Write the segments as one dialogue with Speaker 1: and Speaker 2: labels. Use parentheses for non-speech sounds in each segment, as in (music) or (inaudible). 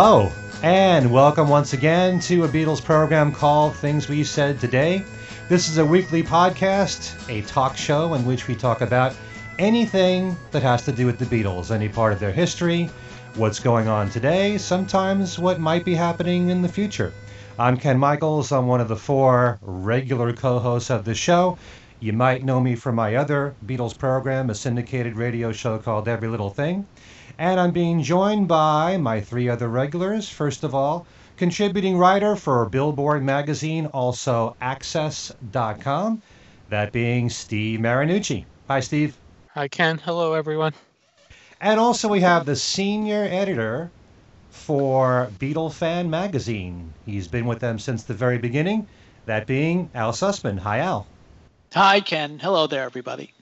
Speaker 1: Hello, and welcome once again to a Beatles program called Things We Said Today. This is a weekly podcast, a talk show in which we talk about anything that has to do with the Beatles, any part of their history, what's going on today, sometimes what might be happening in the future. I'm Ken Michaels. I'm one of the four regular co hosts of the show. You might know me from my other Beatles program, a syndicated radio show called Every Little Thing. And I'm being joined by my three other regulars. First of all, contributing writer for Billboard magazine, also AXS.com, that being Steve Marinucci. Hi, Steve.
Speaker 2: Hi, Ken. Hello, everyone.
Speaker 1: And also, we have the senior editor for Beatle Fan magazine. He's been with them since the very beginning, that being Al Sussman. Hi, Al.
Speaker 3: Hi, Ken. Hello there, everybody.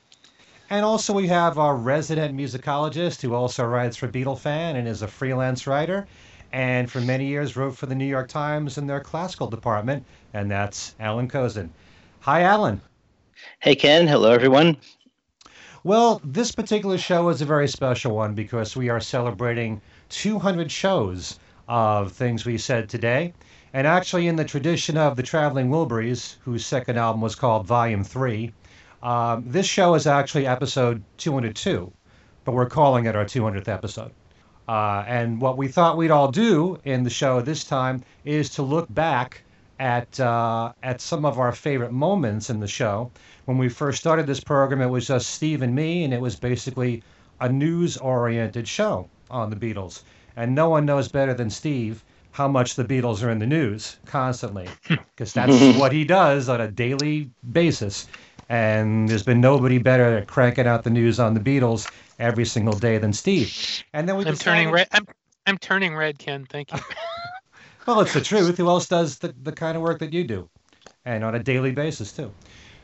Speaker 1: And also, we have our resident musicologist who also writes for Beatle Fan and is a freelance writer. And for many years wrote for the New York Times in their classical department, and that's Alan Kozinn. Hi, Alan.
Speaker 4: Hey, Ken. Hello, everyone.
Speaker 1: Well, this particular show is a very special one because we are celebrating 200 shows of things we said today. And actually, in the tradition of the Traveling Wilburys, whose second album was called Volume 3, um, this show is actually episode 202, but we're calling it our 200th episode. Uh, and what we thought we'd all do in the show this time is to look back at uh, at some of our favorite moments in the show. When we first started this program, it was just Steve and me, and it was basically a news-oriented show on the Beatles. And no one knows better than Steve how much the Beatles are in the news constantly, (laughs) because that's what he does on a daily basis. And there's been nobody better at cranking out the news on the Beatles every single day than Steve. And then we
Speaker 2: I'm
Speaker 1: decided,
Speaker 2: turning red. I'm, I'm turning red, Ken. Thank you. (laughs)
Speaker 1: well, it's the truth. Who else does the, the kind of work that you do? And on a daily basis, too.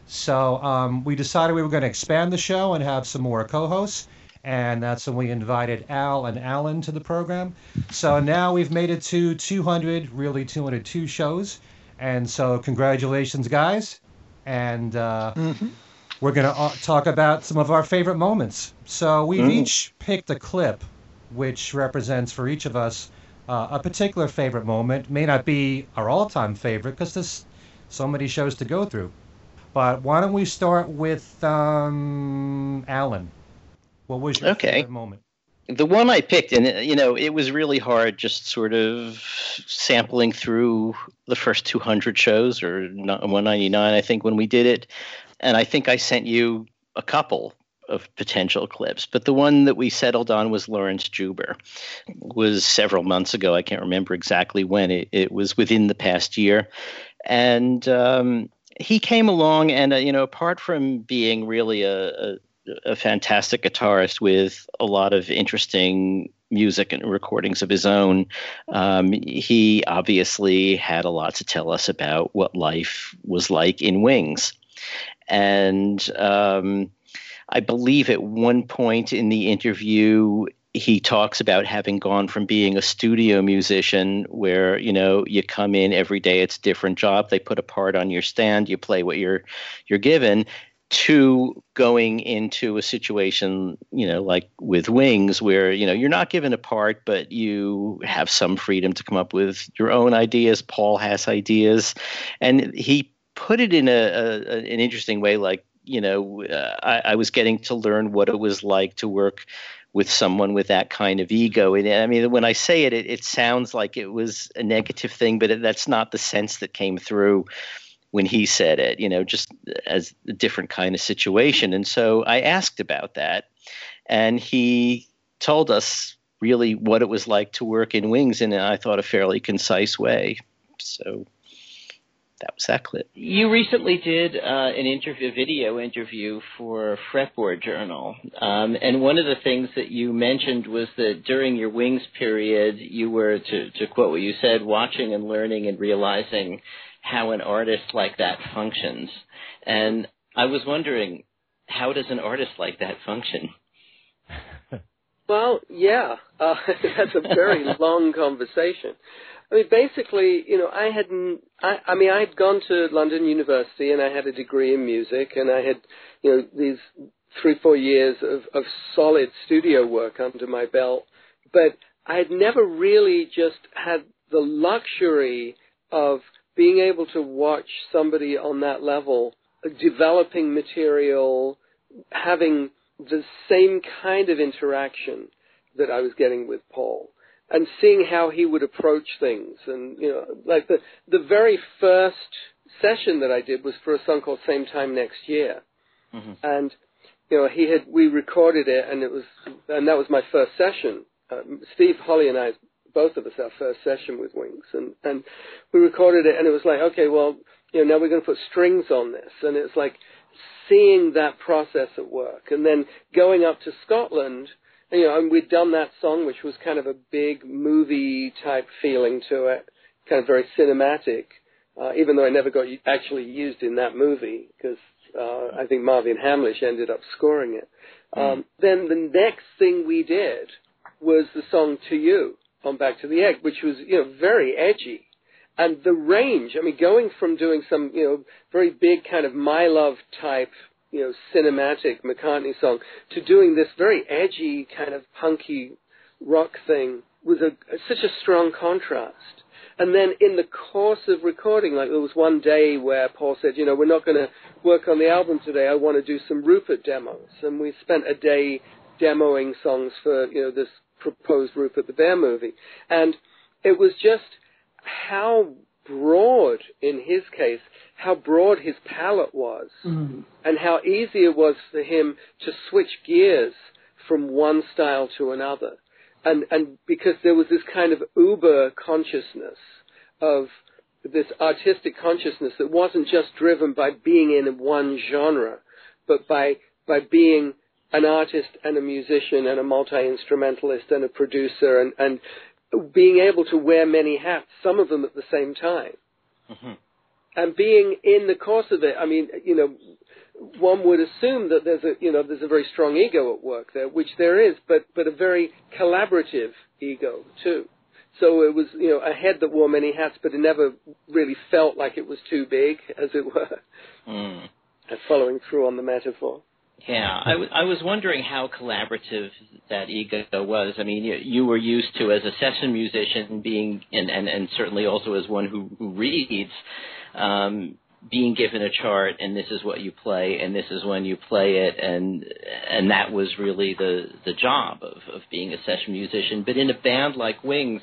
Speaker 1: So um, we decided we were going to expand the show and have some more co hosts and that's when we invited Al and Alan to the program. So now we've made it to 200, really 202 shows, and so congratulations, guys. And uh,
Speaker 3: Mm-hmm.
Speaker 1: we're going to talk about some of our favorite moments. So we've
Speaker 4: Mm.
Speaker 1: each picked a clip, which represents for each of us uh, a particular favorite moment. May not be our all-time favorite because there's so many shows to go through. But why don't we start with um, Alan? What was your
Speaker 4: Okay.
Speaker 1: favorite moment?
Speaker 4: The one I picked, and uh, you know, it was really hard just sort of sampling through the first 200 shows or no- 199, I think, when we did it. And I think I sent you a couple of potential clips, but the one that we settled on was Lawrence Juber. It was several months ago. I can't remember exactly when. It, it was within the past year, and um, he came along, and uh, you know, apart from being really a, a a fantastic guitarist with a lot of interesting music and recordings of his own. Um, he obviously had a lot to tell us about what life was like in Wings. And um, I believe at one point in the interview, he talks about having gone from being a studio musician where you know you come in every day it's a different job they put a part on your stand you play what you're you're given to going into a situation, you know, like with Wings, where you know you're not given a part, but you have some freedom to come up with your own ideas. Paul has ideas, and he put it in a, a an interesting way. Like you know, uh, I, I was getting to learn what it was like to work with someone with that kind of ego. And I mean, when I say it, it, it sounds like it was a negative thing, but it, that's not the sense that came through when he said it, you know, just as a different kind of situation. And so I asked about that, and he told us really what it was like to work in Wings in, I thought, a fairly concise way. So that was that clip.
Speaker 5: You recently did uh, an interview, video interview for Fretboard Journal, um, and one of the things that you mentioned was that during your Wings period, you were, to, to quote what you said, watching and learning and realizing how an artist like that functions. And I was wondering, how does an artist like that function? (laughs)
Speaker 6: Well, yeah, uh, (laughs) that's a very (laughs) long conversation. I mean, basically, you know, I hadn't. I, I mean, I'd gone to London University and I had a degree in music, and I had, you know, these three, four years of, of solid studio work under my belt. But I had never really just had the luxury of being able to watch somebody on that level developing material, having the same kind of interaction that I was getting with Paul and seeing how he would approach things. And you know like the the very first session that I did was for a song called Same Time Next Year. Mm-hmm. and you know he had we recorded it and it was and that was my first session. Uh, Steve Holley and I both of us our first session with Wings and and we recorded it and it was like okay well you know now we're going to put strings on this and it's like seeing that process at work and then going up to Scotland you know, and we'd done that song, which was kind of a big movie type feeling to it, kind of very cinematic, uh, even though I never got actually used in that movie because uh, I think Marvin Hamlisch ended up scoring it. Mm. Um, then the next thing we did was the song "To You" on Back to the Egg, which was you know very edgy, and the range. I mean, going from doing some you know very big kind of my love type you know, cinematic McCartney song to doing this very edgy kind of punky rock thing was a, such a strong contrast. And then in the course of recording, like there was one day where Paul said, you know, we're not going to work on the album today. I want to do some Rupert demos. And we spent a day demoing songs for, you know, this proposed Rupert the Bear movie. And it was just how broad, in his case, how broad his palette was mm-hmm. and how easy it was for him to switch gears from one style to another. And, and because there was this kind of uber consciousness of this artistic consciousness that wasn't just driven by being in one genre, but by, by being an artist and a musician and a multi-instrumentalist and a producer and, and being able to wear many hats, some of them at the same time. Mm-hmm. And being in the course of it, I mean, you know, one would assume that there's a, you know, there's a very strong ego at work there, which there is, but, but a very collaborative ego too. So it was, you know, a head that wore many hats, but it never really felt like it was too big, as it were. Mm. Following through on the metaphor.
Speaker 5: Yeah, I, w- I was wondering how collaborative that ego was. I mean, you, you were used to as a session musician being, and, and, and certainly also as one who, who reads, um, being given a chart and this is what you play and this is when you play it and and that was really the the job of of being a session musician but in a band like Wings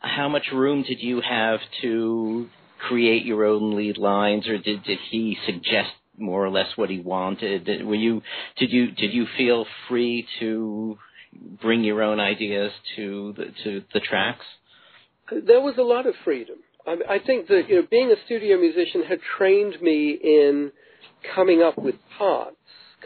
Speaker 5: how much room did you have to create your own lead lines or did did he suggest more or less what he wanted? Were you did you did you feel free to bring your own ideas to the to the tracks?
Speaker 6: There was a lot of freedom. I, I think that you know, being a studio musician had trained me in coming up with parts,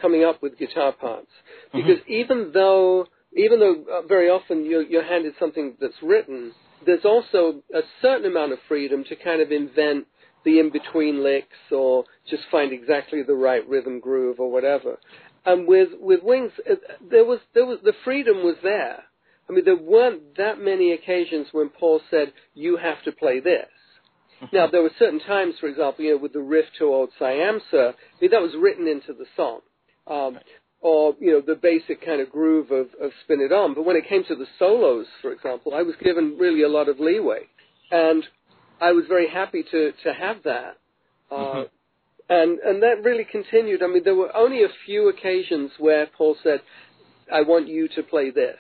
Speaker 6: coming up with guitar parts, mm-hmm. because mm-hmm. even though even though uh, very often you're, you're handed something that's written, there's also a certain amount of freedom to kind of invent the in-between licks or just find exactly the right rhythm groove or whatever. And with, with Wings, there was, there was, the freedom was there. I mean, there weren't that many occasions when Paul said, you have to play this. (laughs) now, there were certain times, for example, you know, with the riff to Old Siam Sir, I mean, that was written into the song. Um, or, you know, the basic kind of groove of, of Spin It On. But when it came to the solos, for example, I was given really a lot of leeway. And I was very happy to to have that. Uh, mm-hmm. And and that really continued. I mean, there were only a few occasions where Paul said, "I want you to play this,"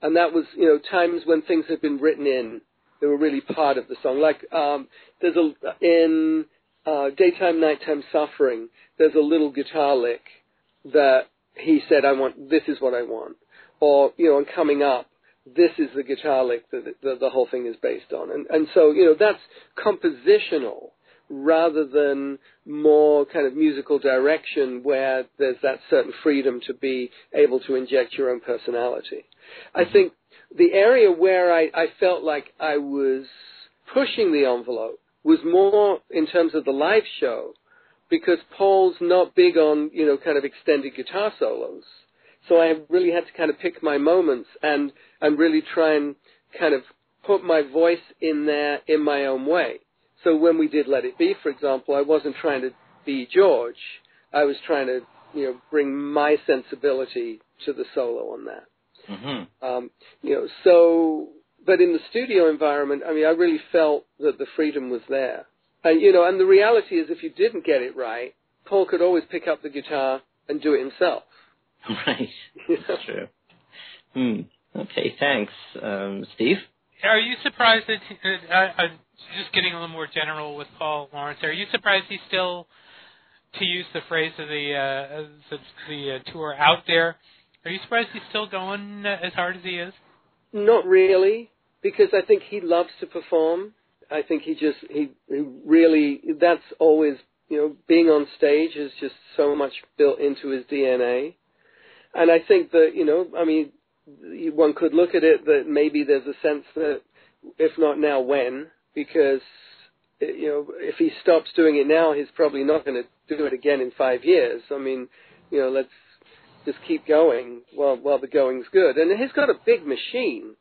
Speaker 6: and that was you know times when things had been written in. They were really part of the song. Like um, there's a in uh, daytime, nighttime suffering. There's a little guitar lick that he said, "I want this is what I want," or you know, and coming up, this is the guitar lick that the, the whole thing is based on. And, and so, you know, that's compositional rather than more kind of musical direction where there's that certain freedom to be able to inject your own personality. I mm-hmm. think the area where I, I felt like I was pushing the envelope was more in terms of the live show because Paul's not big on, you know, kind of extended guitar solos. So I really had to kind of pick my moments and, and really try and kind of put my voice in there in my own way. So when we did Let It Be, for example, I wasn't trying to be George. I was trying to, you know, bring my sensibility to the solo on that. Mm-hmm. Um, you know, so but in the studio environment, I mean, I really felt that the freedom was there. And you know, and the reality is, if you didn't get it right, Paul could always pick up the guitar and do it himself. (laughs)
Speaker 5: Right.
Speaker 6: You?
Speaker 5: That's true. Hmm. Okay. Thanks, um, Steve.
Speaker 2: Are you surprised that uh, I, I'm just getting a little more general with Paul Lawrence? Are you surprised he's still, to use the phrase of the uh, the, the uh, tour out there? Are you surprised he's still going uh, as hard as he is?
Speaker 6: Not really, because I think he loves to perform. I think he just he, he really that's always you know being on stage is just so much built into his DNA, and I think that you know I mean one could look at it that maybe there's a sense that if not now when because you know if he stops doing it now he's probably not going to do it again in five years. I mean you know let's just keep going while while the going's good. And he's got a big machine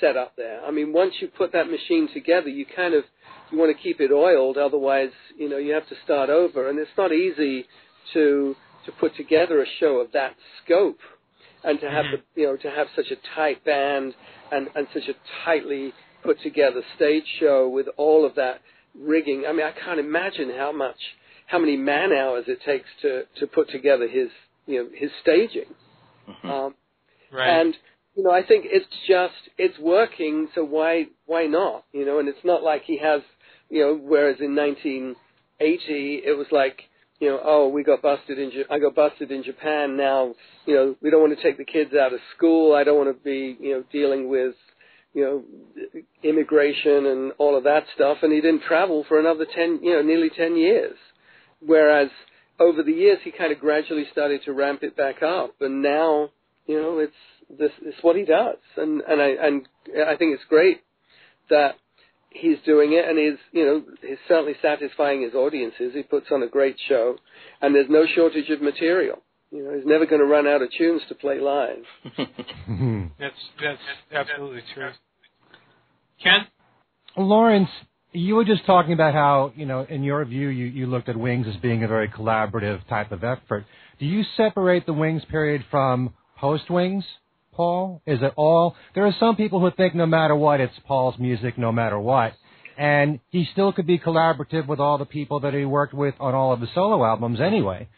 Speaker 6: set up there. I mean, once you put that machine together, you kind of you want to keep it oiled, otherwise, you know, you have to start over. And it's not easy to to put together a show of that scope and to have the you know to have such a tight band and and such a tightly put together stage show with all of that rigging. I mean, I can't imagine how much how many man hours it takes to to put together his you know his staging.
Speaker 5: Mhm.
Speaker 6: Um,
Speaker 2: Right.
Speaker 6: and you know, I think it's just it's working, so why why not? You know, and it's not like he has you know, whereas in 1980 it was like you know, oh, we got busted in I got busted in Japan. Now, you know, we don't want to take the kids out of school. I don't want to be you know dealing with you know immigration and all of that stuff. And he didn't travel for another ten you know nearly ten years. Whereas over the years he kind of gradually started to ramp it back up, and now you know it's this it's what he does, and and I and I think it's great that he's doing it, and he's you know he's certainly satisfying his audiences. He puts on a great show, and there's no shortage of material. You know, he's never going to run out of tunes to play live. (laughs) (laughs)
Speaker 2: That's that's absolutely true. Ken?
Speaker 1: Lawrence, you were just talking about how, you know, in your view, you, you looked at Wings as being a very collaborative type of effort. Do you separate the Wings period from post Wings, Paul? Is it all? There are some people who think no matter what, it's Paul's music, no matter what. And he still could be collaborative with all the people that he worked with on all of the solo albums anyway.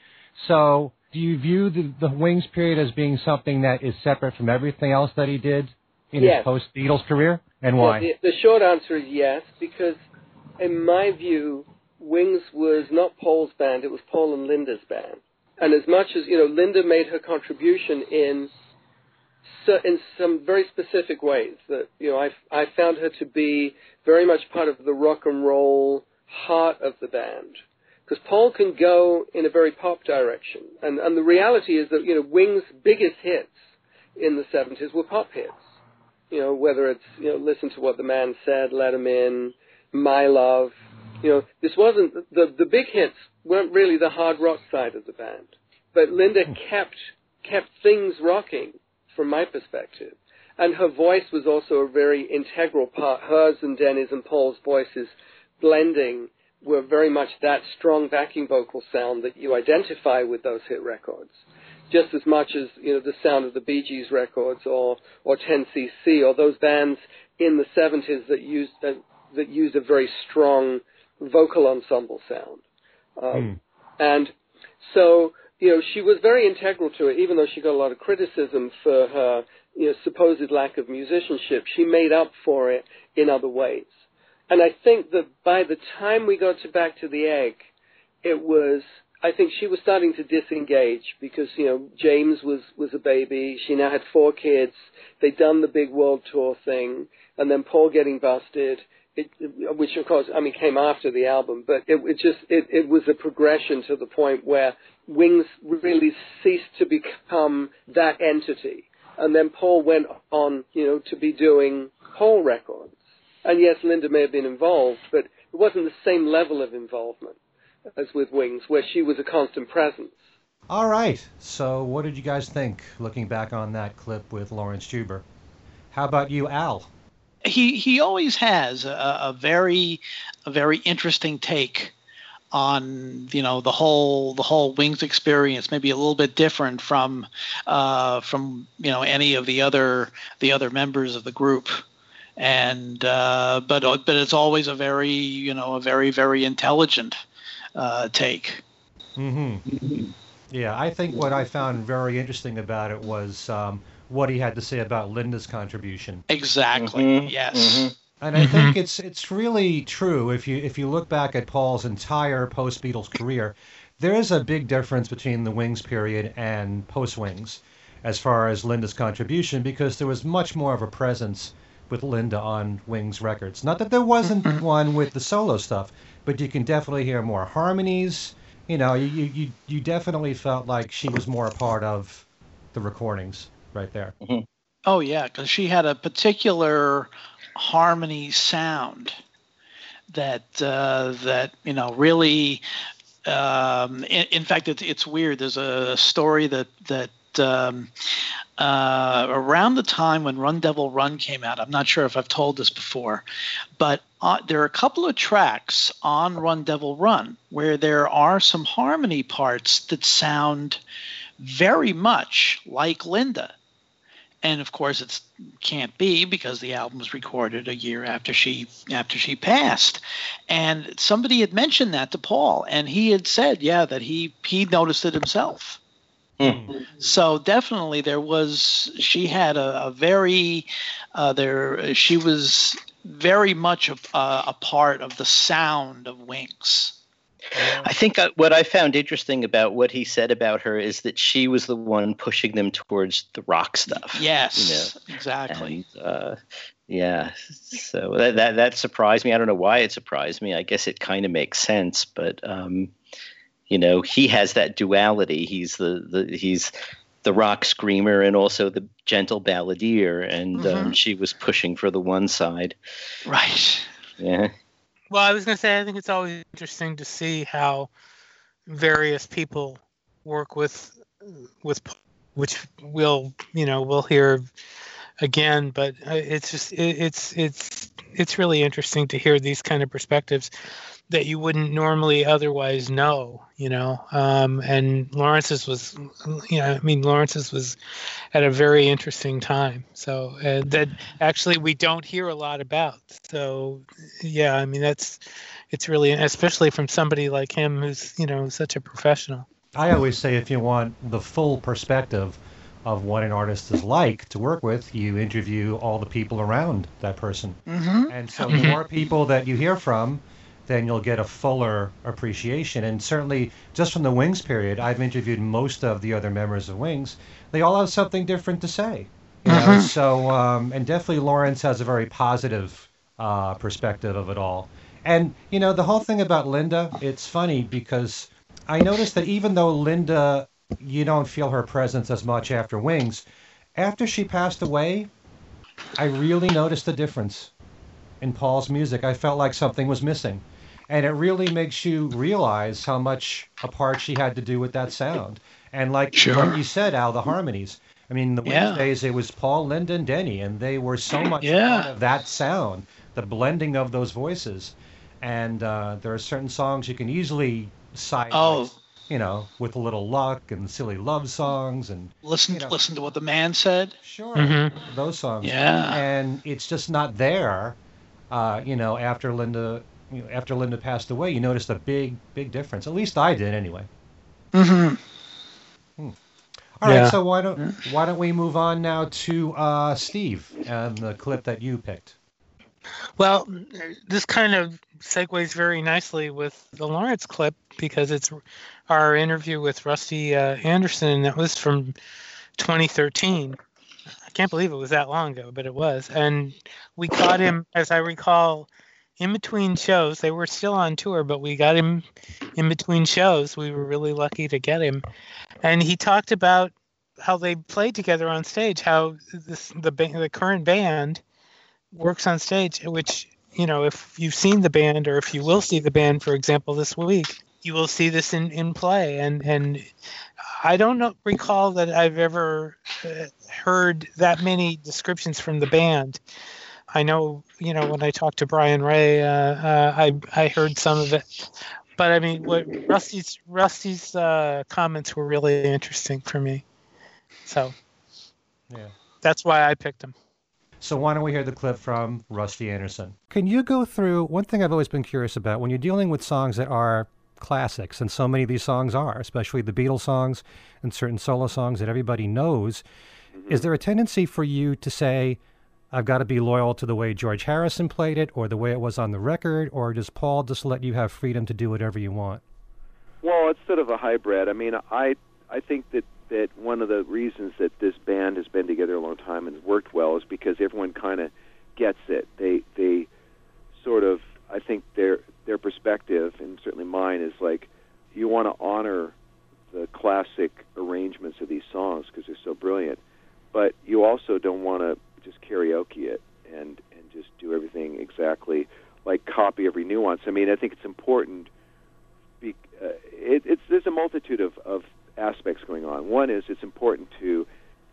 Speaker 1: So, do you view the, the Wings period as being something that is separate from everything else that he did in
Speaker 6: Yes.
Speaker 1: his post Beatles career? And why?
Speaker 6: Well, the, the short answer is yes, because in my view, Wings was not Paul's band; it was Paul and Linda's band. And as much as you know, Linda made her contribution in so, in some very specific ways. That you know, I I found her to be very much part of the rock and roll heart of the band. Because Paul can go in a very pop direction, and and the reality is that you know, Wings' biggest hits in the '70s were pop hits you know, whether it's, you know, listen to what the man said, let him in, my love. You know, this wasn't, the, the big hits weren't really the hard rock side of the band. But Linda kept, kept things rocking from my perspective. And her voice was also a very integral part. Hers and Denny's and Paul's voices blending were very much that strong backing vocal sound that you identify with those hit records just as much as you know the sound of the Bee Gees records or or 10cc or those bands in the 70s that used uh, that used a very strong vocal ensemble sound. Um, And so you know she was very integral to it, even though she got a lot of criticism for her you know supposed lack of musicianship. She made up for it in other ways. And I think that by the time we got to Back to the Egg, it was I think she was starting to disengage because you know James was was a baby. She now had four kids. They'd done the big world tour thing, and then Paul getting busted. It, which of course I mean came after the album, but it, it just it, it was a progression to the point where Wings really ceased to become that entity, and then Paul went on you know to be doing Paul records. And yes, Linda may have been involved, but it wasn't the same level of involvement as with Wings, where she was a constant presence.
Speaker 1: All right. So, what did you guys think looking back on that clip with Lawrence Juber? How about you, Al?
Speaker 3: He he always has a, a very a very interesting take on you know the whole the whole wings experience maybe a little bit different from uh, from you know any of the other the other members of the group and uh, but uh, but it's always a very you know a very very intelligent uh, take.
Speaker 1: Mm-hmm. Yeah, I think what I found very interesting about it was um, what he had to say about Linda's contribution.
Speaker 3: Exactly.
Speaker 4: Mhm,
Speaker 3: Yes.
Speaker 4: mhm.
Speaker 1: And I think it's it's really true if you if you look back at Paul's entire post Beatles career, there is a big difference between the Wings period and post Wings, as far as Linda's contribution, because there was much more of a presence with Linda on Wings records. Not that there wasn't one with the solo stuff, but you can definitely hear more harmonies. You know, you you you, you definitely felt like she was more a part of the recordings right there.
Speaker 3: Oh yeah, because she had a particular harmony sound that uh, that you know really. Um, in, in fact, it's it's weird. There's a story that that um, uh, around the time when Run Devil Run came out. I'm not sure if I've told this before, but uh, there are a couple of tracks on Run Devil Run where there are some harmony parts that sound very much like Linda and of course it can't be because the album was recorded a year after she after she passed. And somebody had mentioned that to paul and he had said yeah that he he noticed it himself.
Speaker 4: Hmm.
Speaker 3: so definitely there was she had a, a very uh, there she was very much a, a, a part of the sound of wings
Speaker 4: I think uh, what I found interesting about what he said about her is that she was the one pushing them towards the rock stuff.
Speaker 3: yes exactly
Speaker 4: And, uh, yeah, so that, that that surprised me. I don't know why it surprised me. I guess it kind of makes sense, but um, you know, he has that duality. He's the, the he's the rock screamer and also the gentle balladeer, and um,
Speaker 3: Mhm.
Speaker 4: she was pushing for the one side.
Speaker 3: right
Speaker 4: Yeah.
Speaker 2: Well, I was going to say, I think it's always interesting to see how various people work with with which we'll you know we'll hear again, but uh, it's just it, it's it's it's really interesting to hear these kind of perspectives that you wouldn't normally otherwise know, you know. Um, and Lawrence's was, you know, I mean, Lawrence's was at a very interesting time. So uh, that actually we don't hear a lot about. So yeah, I mean that's it's really especially from somebody like him who's you know such a professional.
Speaker 1: I always say if you want the full perspective of what an artist is like to work with, you interview all the people around that person.
Speaker 3: mm-hmm.
Speaker 1: And so the more people that you hear from, then you'll get a fuller appreciation. And certainly, just from the Wings period, I've interviewed most of the other members of Wings. They all have something different to say. You know?
Speaker 3: Mhm.
Speaker 1: So, um, and definitely Lawrence has a very positive uh, perspective of it all. And, you know, the whole thing about Linda, it's funny because I noticed that even though Linda, you don't feel her presence as much after Wings, after she passed away, I really noticed the difference in Paul's music. I felt like something was missing. And it really makes you realize how much a part she had to do with that sound. And like
Speaker 3: Sure.
Speaker 1: what you said, Al, the harmonies. I mean, the
Speaker 3: Yeah.
Speaker 1: Wings days, it was Paul, Linda, and Denny, and they were so much
Speaker 3: Yeah.
Speaker 1: part of that sound, the blending of those voices. And uh, there are certain songs you can easily cite,
Speaker 3: Oh.
Speaker 1: like, you know, with a little luck and silly love songs and
Speaker 3: listen
Speaker 1: You know.
Speaker 3: listen to what the man said
Speaker 1: sure
Speaker 2: Mhm.
Speaker 1: those songs.
Speaker 3: Yeah.
Speaker 1: And it's just not there. Uh, you know, after Linda, you know, after Linda passed away, you noticed a big, big difference. At least I did, anyway.
Speaker 3: mm-hmm.
Speaker 1: All right,
Speaker 2: Yeah.
Speaker 1: so why don't why don't we move on now to uh, Steve and the clip that you picked?
Speaker 2: Well, this kind of segues very nicely with the Lawrence clip because it's our interview with Rusty uh, Anderson. That was from 2013. I can't believe it was that long ago, but it was. And we caught him, as I recall, in between shows. They were still on tour, but we got him in between shows. We were really lucky to get him. And he talked about how they played together on stage, how this the the current band works on stage, which, you know, if you've seen the band or if you will see the band, for example, this week, you will see this in, in play. And, and I don't know, recall that I've ever uh, heard that many descriptions from the band. I know, you know, when I talked to Brian Ray, uh, uh, I, I heard some of it. But I mean, what Rusty's Rusty's uh, comments were really interesting for me. So
Speaker 1: Yeah.
Speaker 2: that's why I picked him.
Speaker 1: So why don't we hear the clip from Rusty Anderson? Can you go through one thing I've always been curious about when you're dealing with songs that are classics, and so many of these songs are, especially the Beatles songs and certain solo songs that everybody knows. Mm-hmm. Is there a tendency for you to say, I've got to be loyal to the way George Harrison played it or the way it was on the record, or does Paul just let you have freedom to do whatever you want?
Speaker 7: Well, it's sort of a hybrid. I mean, I I think that that one of the reasons that this band has been together a long time and worked well is because everyone kind of gets it. They they sort of I think their their perspective and certainly mine is like you want to honor the classic arrangements of these songs because they're so brilliant, but you also don't want to just karaoke it and and just do everything exactly like copy every nuance. I mean, I think it's important. Be, uh, it, it's there's a multitude of, of aspects going on. One is it's important to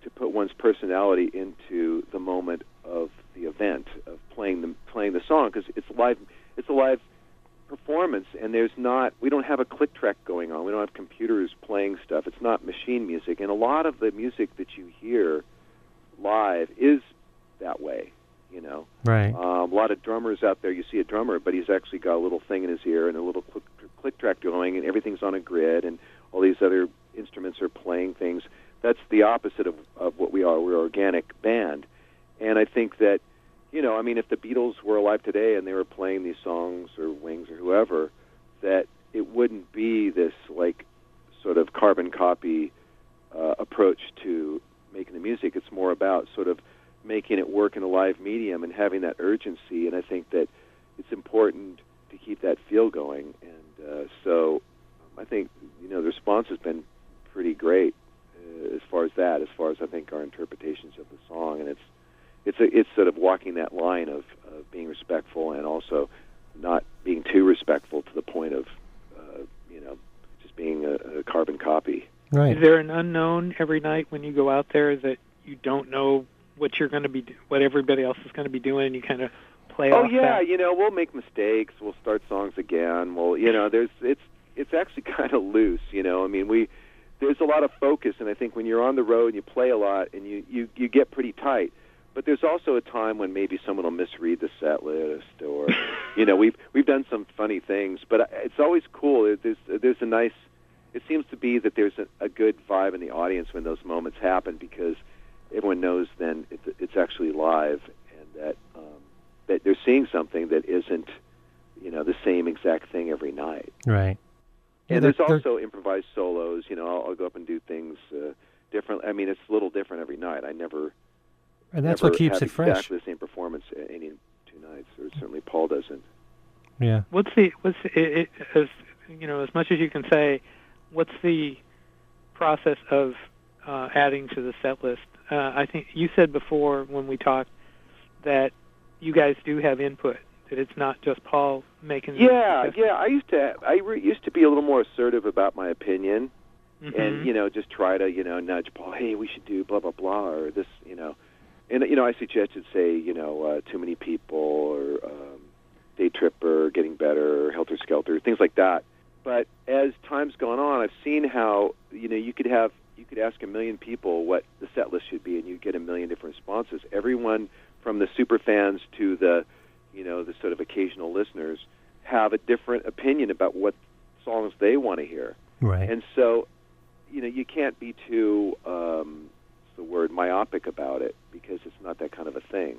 Speaker 7: to put one's personality into the moment of the event of playing the playing the song because it's live. It's a live performance, and there's not. We don't have a click track going on. We don't have computers playing stuff. It's not machine music, and a lot of the music that you hear live is that way. You know,
Speaker 1: right?
Speaker 7: Um, a lot of drummers out there. You see a drummer, but he's actually got a little thing in his ear and a little click, click track going, and everything's on a grid, and all these other instruments are playing things. That's the opposite of, of what we are. We're an organic band, and I think that, you know, I mean, if the Beatles were alive today and they were playing these songs or Wings or whoever, that it wouldn't be this like sort of carbon copy uh, approach to making the music. It's more about sort of making it work in a live medium and having that urgency. And I think that it's important to keep that feel going. And uh, so I think you know the response has been pretty great uh, as far as that, as far as I think our interpretations of the song, and it's it's a, it's sort of walking that line of, of being respectful and also not being too respectful to the point of uh, you know just being a, a carbon copy.
Speaker 2: Right. Is there an unknown every night when you go out there that you don't know what you're going to be, what everybody else is going to be doing, and you kind of play
Speaker 7: oh yeah
Speaker 2: that?
Speaker 7: you know we'll make mistakes we'll start songs again well you know there's it's it's actually (laughs) kind of loose you know i mean we there's a lot of focus and i think when you're on the road and you play a lot and you you you get pretty tight but there's also a time when maybe someone will misread the set list or (laughs) you know we've we've done some funny things but it's always cool there's there's a nice it seems to be that there's a, a good vibe in the audience when those moments happen because everyone knows then it's, it's actually live and that um, that they're seeing something that isn't you know the same exact thing every night
Speaker 1: right
Speaker 7: and there's also improvised solos. You know, I'll, I'll, go up and do things uh, different. I mean, it's a little different every night. I never.
Speaker 1: And that's
Speaker 7: never
Speaker 1: what keeps
Speaker 7: it fresh. Exactly the same performance any two nights, or certainly Paul doesn't.
Speaker 1: Yeah.
Speaker 2: What's the what's it, it, as you know as much as you can say? What's the process of uh, adding to the set list? Uh, I think you said before when we talked that you guys do have input that it's not just Paul making.
Speaker 7: Yeah, yeah. I used to I re- used to be a little more assertive about my opinion,
Speaker 2: mm-hmm.
Speaker 7: and you know just try to you know nudge Paul. Hey, we should do blah blah blah or this you know, and you know I suggested say you know uh, too many people or um, day tripper getting better, helter skelter things like that. But as time's gone on, I've seen how you know you could have could ask a million people what the set list should be, and you get a million different responses. Everyone from the super fans to the you know, the sort of occasional listeners have a different opinion about what songs they want to hear.
Speaker 1: Right.
Speaker 7: And so, you know, you can't be too um, the word myopic about it because it's not that kind of a thing.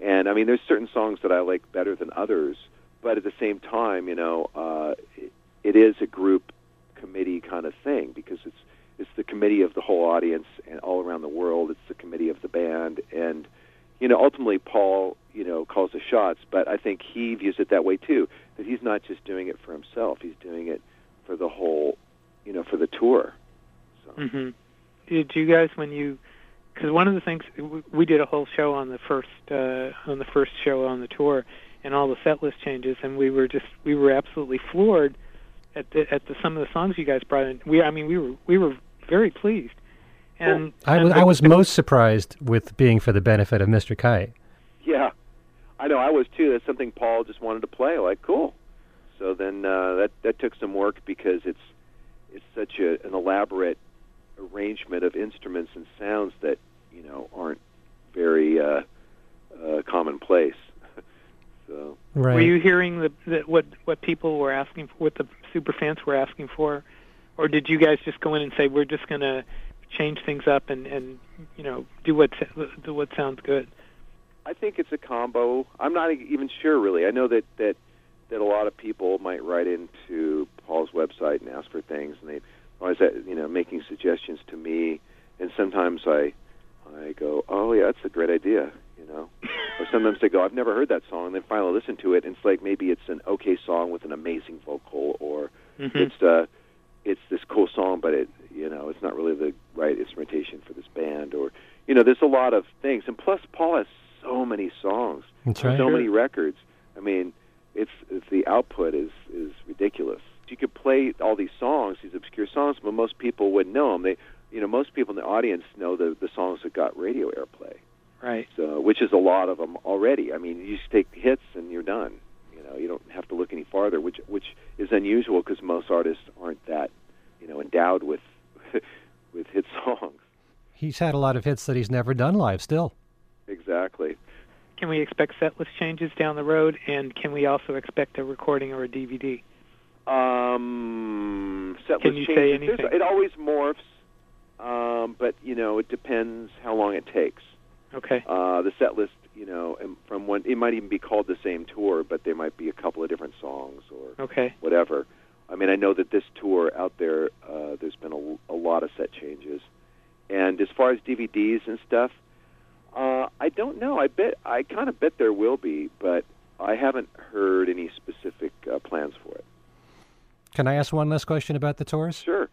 Speaker 7: And I mean, there's certain songs that I like better than others, but at the same time, you know, uh, it, it is a group committee kind of thing because it's it's the committee of the whole audience and all around the world. It's the committee of the band, and you know, ultimately Paul, you know, calls the shots, but I think he views it that way too. That he's not just doing it for himself; he's doing it for the whole, you know, for the tour. So.
Speaker 2: Mm-hmm. Did you guys, when you, because one of the things we did a whole show on the first uh, on the first show on the tour, and all the set list changes, and we were just we were absolutely floored at the at the some of the songs you guys brought in. We, I mean, we were we were very pleased. And,
Speaker 1: I,
Speaker 2: and
Speaker 1: I was most surprised with being for the benefit of Mr. Kite.
Speaker 7: Yeah, I know I was too. That's something Paul just wanted to play. Like, cool. So then uh, that that took some work because it's it's such a, an elaborate arrangement of instruments and sounds that you know aren't very uh, one place. (laughs) so
Speaker 1: Right.
Speaker 8: Were you hearing the, the what what people were asking for, what the super fans were asking for, or did you guys just go in and say we're just going to change things up and and you know do what do what sounds good?
Speaker 7: I think it's a combo. I'm not even sure really. I know that that that a lot of people might write into Paul's website and ask for things, and they always you know making suggestions to me, and sometimes I I go, oh yeah, that's a great idea, you know, (laughs) or sometimes they go, I've never heard that song, and then finally listen to it, and it's like maybe it's an okay song with an amazing vocal, or
Speaker 8: Mm-hmm.
Speaker 7: it's uh it's this cool song, but it you know it's not really the right instrumentation for this band, or you know there's a lot of things, and plus Paul has so many songs,
Speaker 1: That's right.
Speaker 7: so many records. I mean, it's, it's the output is is ridiculous. You could play all these songs, these obscure songs, but most people wouldn't know them. They, you know, most people in the audience know the the songs that got radio airplay,
Speaker 8: Right.
Speaker 7: so which is a lot of them already. I mean, you just take the hits and you're done. You know, you don't have to look any farther, which which is unusual because most artists aren't that, you know, endowed with (laughs) with hit songs.
Speaker 1: He's had a lot of hits that he's never done live still.
Speaker 7: Exactly.
Speaker 8: Can we expect set list changes down the road, and can we also expect a recording or a DVD?
Speaker 7: Um, set
Speaker 8: Can you say
Speaker 7: changes. There's-
Speaker 8: anything?
Speaker 7: It always morphs, um, but you know it depends how long it takes.
Speaker 8: Okay.
Speaker 7: Uh, the set list, you know, and from one, it might even be called the same tour, but there might be a couple of different songs or
Speaker 8: Okay.
Speaker 7: whatever. I mean, I know that this tour out there, uh, there's been a, a lot of set changes, and as far as DVDs and stuff, uh, I don't know. I bet I kind of bet there will be, but I haven't heard any specific uh, plans for it.
Speaker 1: Can I ask one last question about the tours?
Speaker 7: Sure.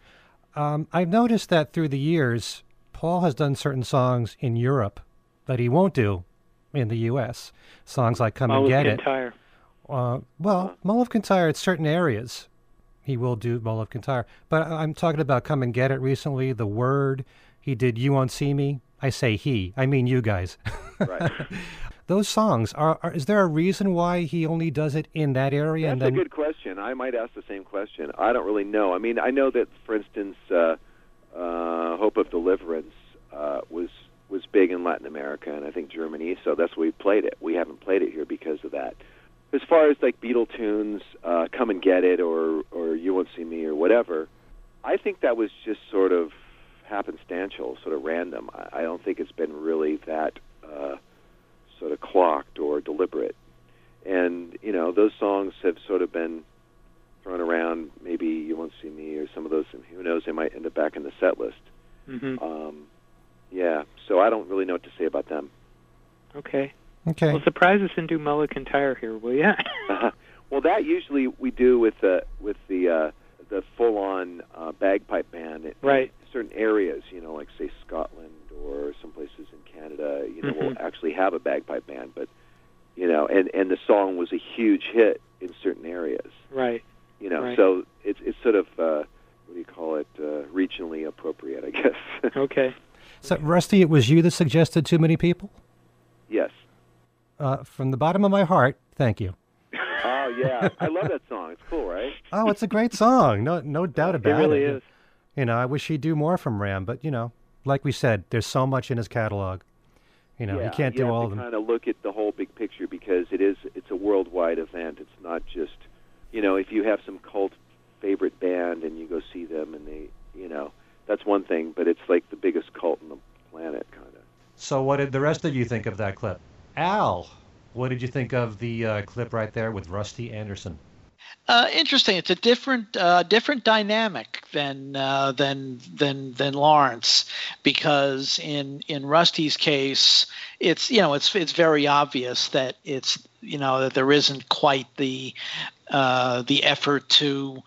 Speaker 1: Um, I've noticed that through the years, Paul has done certain songs in Europe that he won't do in the U.S. Songs like "Come and Get
Speaker 8: get
Speaker 1: It." Uh, well, Mull of Kintyre, at certain areas, he will do Mull of Kintyre. But I'm talking about Come and Get It recently, The Word. He did You Won't See Me. I say he, I mean you guys.
Speaker 7: Right. (laughs)
Speaker 1: Those songs, are, are is there a reason why he only does it in that area?
Speaker 7: That's
Speaker 1: and
Speaker 7: a good question. I might ask the same question. I don't really know. I mean, I know that, for instance, uh, uh, "Hope of Deliverance" uh, was was big in Latin America and I think Germany, so that's why we played it. We haven't played it here because of that. As far as like Beatle tunes, uh, "Come and Get It" or or "You Won't See Me" or whatever, I think that was just sort of happenstantial, sort of random. I, I don't think it's been really that uh, sort of clocked or deliberate and you know those songs have sort of been thrown around. Maybe you won't see me, or some of those. and Who knows? They might end up back in the set list.
Speaker 8: hmm
Speaker 7: Um, yeah, so I don't really know what to say about them.
Speaker 8: Okay.
Speaker 1: okay.
Speaker 8: Well, surprise us and do Mull of Kintyre here, will ya? (laughs)
Speaker 7: well, that usually we do with the with the uh, the full on uh, bagpipe band. in
Speaker 8: Right.
Speaker 7: Certain areas, you know, like say Scotland or some places in Canada, you know, will
Speaker 8: Mhm.
Speaker 7: actually have a bagpipe band, but you know, and and the song was a huge hit in certain areas.
Speaker 8: right.
Speaker 7: you know
Speaker 8: Right.
Speaker 7: so it's it's sort of uh what do you call it uh regionally appropriate i guess (laughs)
Speaker 8: Okay.
Speaker 1: So, Rusty, it was you that suggested too many people?
Speaker 7: yes
Speaker 1: Uh, from the bottom of my heart, thank you.
Speaker 7: oh yeah i love that song it's cool right
Speaker 1: Oh, it's a great song. No, no doubt about
Speaker 8: It
Speaker 1: about it.
Speaker 8: really is.
Speaker 1: You know, I wish he'd do more from Ram, but you know, like we said, there's so much in his catalog. You know,
Speaker 7: yeah,
Speaker 1: he can't
Speaker 7: you
Speaker 1: do all of them.
Speaker 7: kind of look at the whole big picture because it is it's a worldwide event it's not just you know if you have some cult favorite band and you go see them and they you know that's one thing but it's like the biggest cult on the planet kind of
Speaker 1: So, what did the rest of you think of that clip? Al, what did you think of the uh, clip right there with Rusty Anderson?
Speaker 3: Uh, interesting. It's a different uh, different dynamic than uh, than than than Lawrence because in in Rusty's case, it's you know it's it's very obvious that it's you know that there isn't quite the uh, the effort to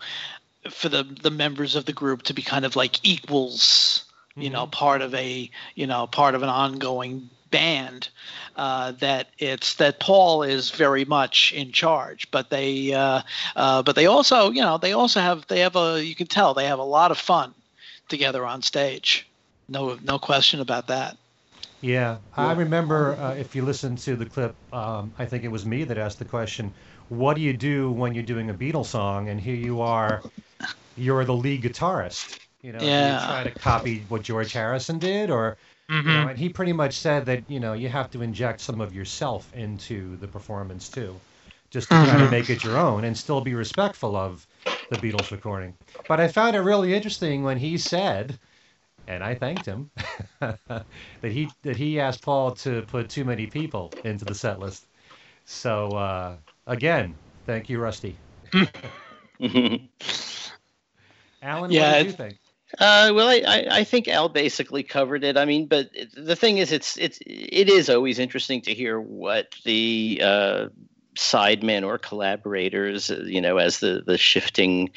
Speaker 3: for the the members of the group to be kind of like equals you know part of a you know part of an ongoing band uh, that it's that Paul is very much in charge but they uh, uh, but they also you know they also have they have a you can tell they have a lot of fun together on stage. No no question about that.
Speaker 1: Yeah, I remember uh, if you listen to the clip, um, I think it was me that asked the question, "What do you do when you're doing a Beatles song and here you are, you're the lead guitarist? You know, do
Speaker 3: Yeah.
Speaker 1: you try to copy what George Harrison did, or
Speaker 2: Mm-hmm.
Speaker 1: You know, and he pretty much said that you know you have to inject some of yourself into the performance too, just to kind of
Speaker 3: Mhm.
Speaker 1: make it your own and still be respectful of the Beatles recording. But I found it really interesting when he said, and I thanked him, (laughs) that he that he asked Paul to put too many people into the set list. So uh, again, thank you, Rusty. (laughs) Alan,
Speaker 3: Yeah,
Speaker 1: what did you think?
Speaker 4: Uh, well, I, I, I think Al basically covered it. I mean, but the thing is, it's it's it is always interesting to hear what the uh, sidemen or collaborators, uh, you know, as the the shifting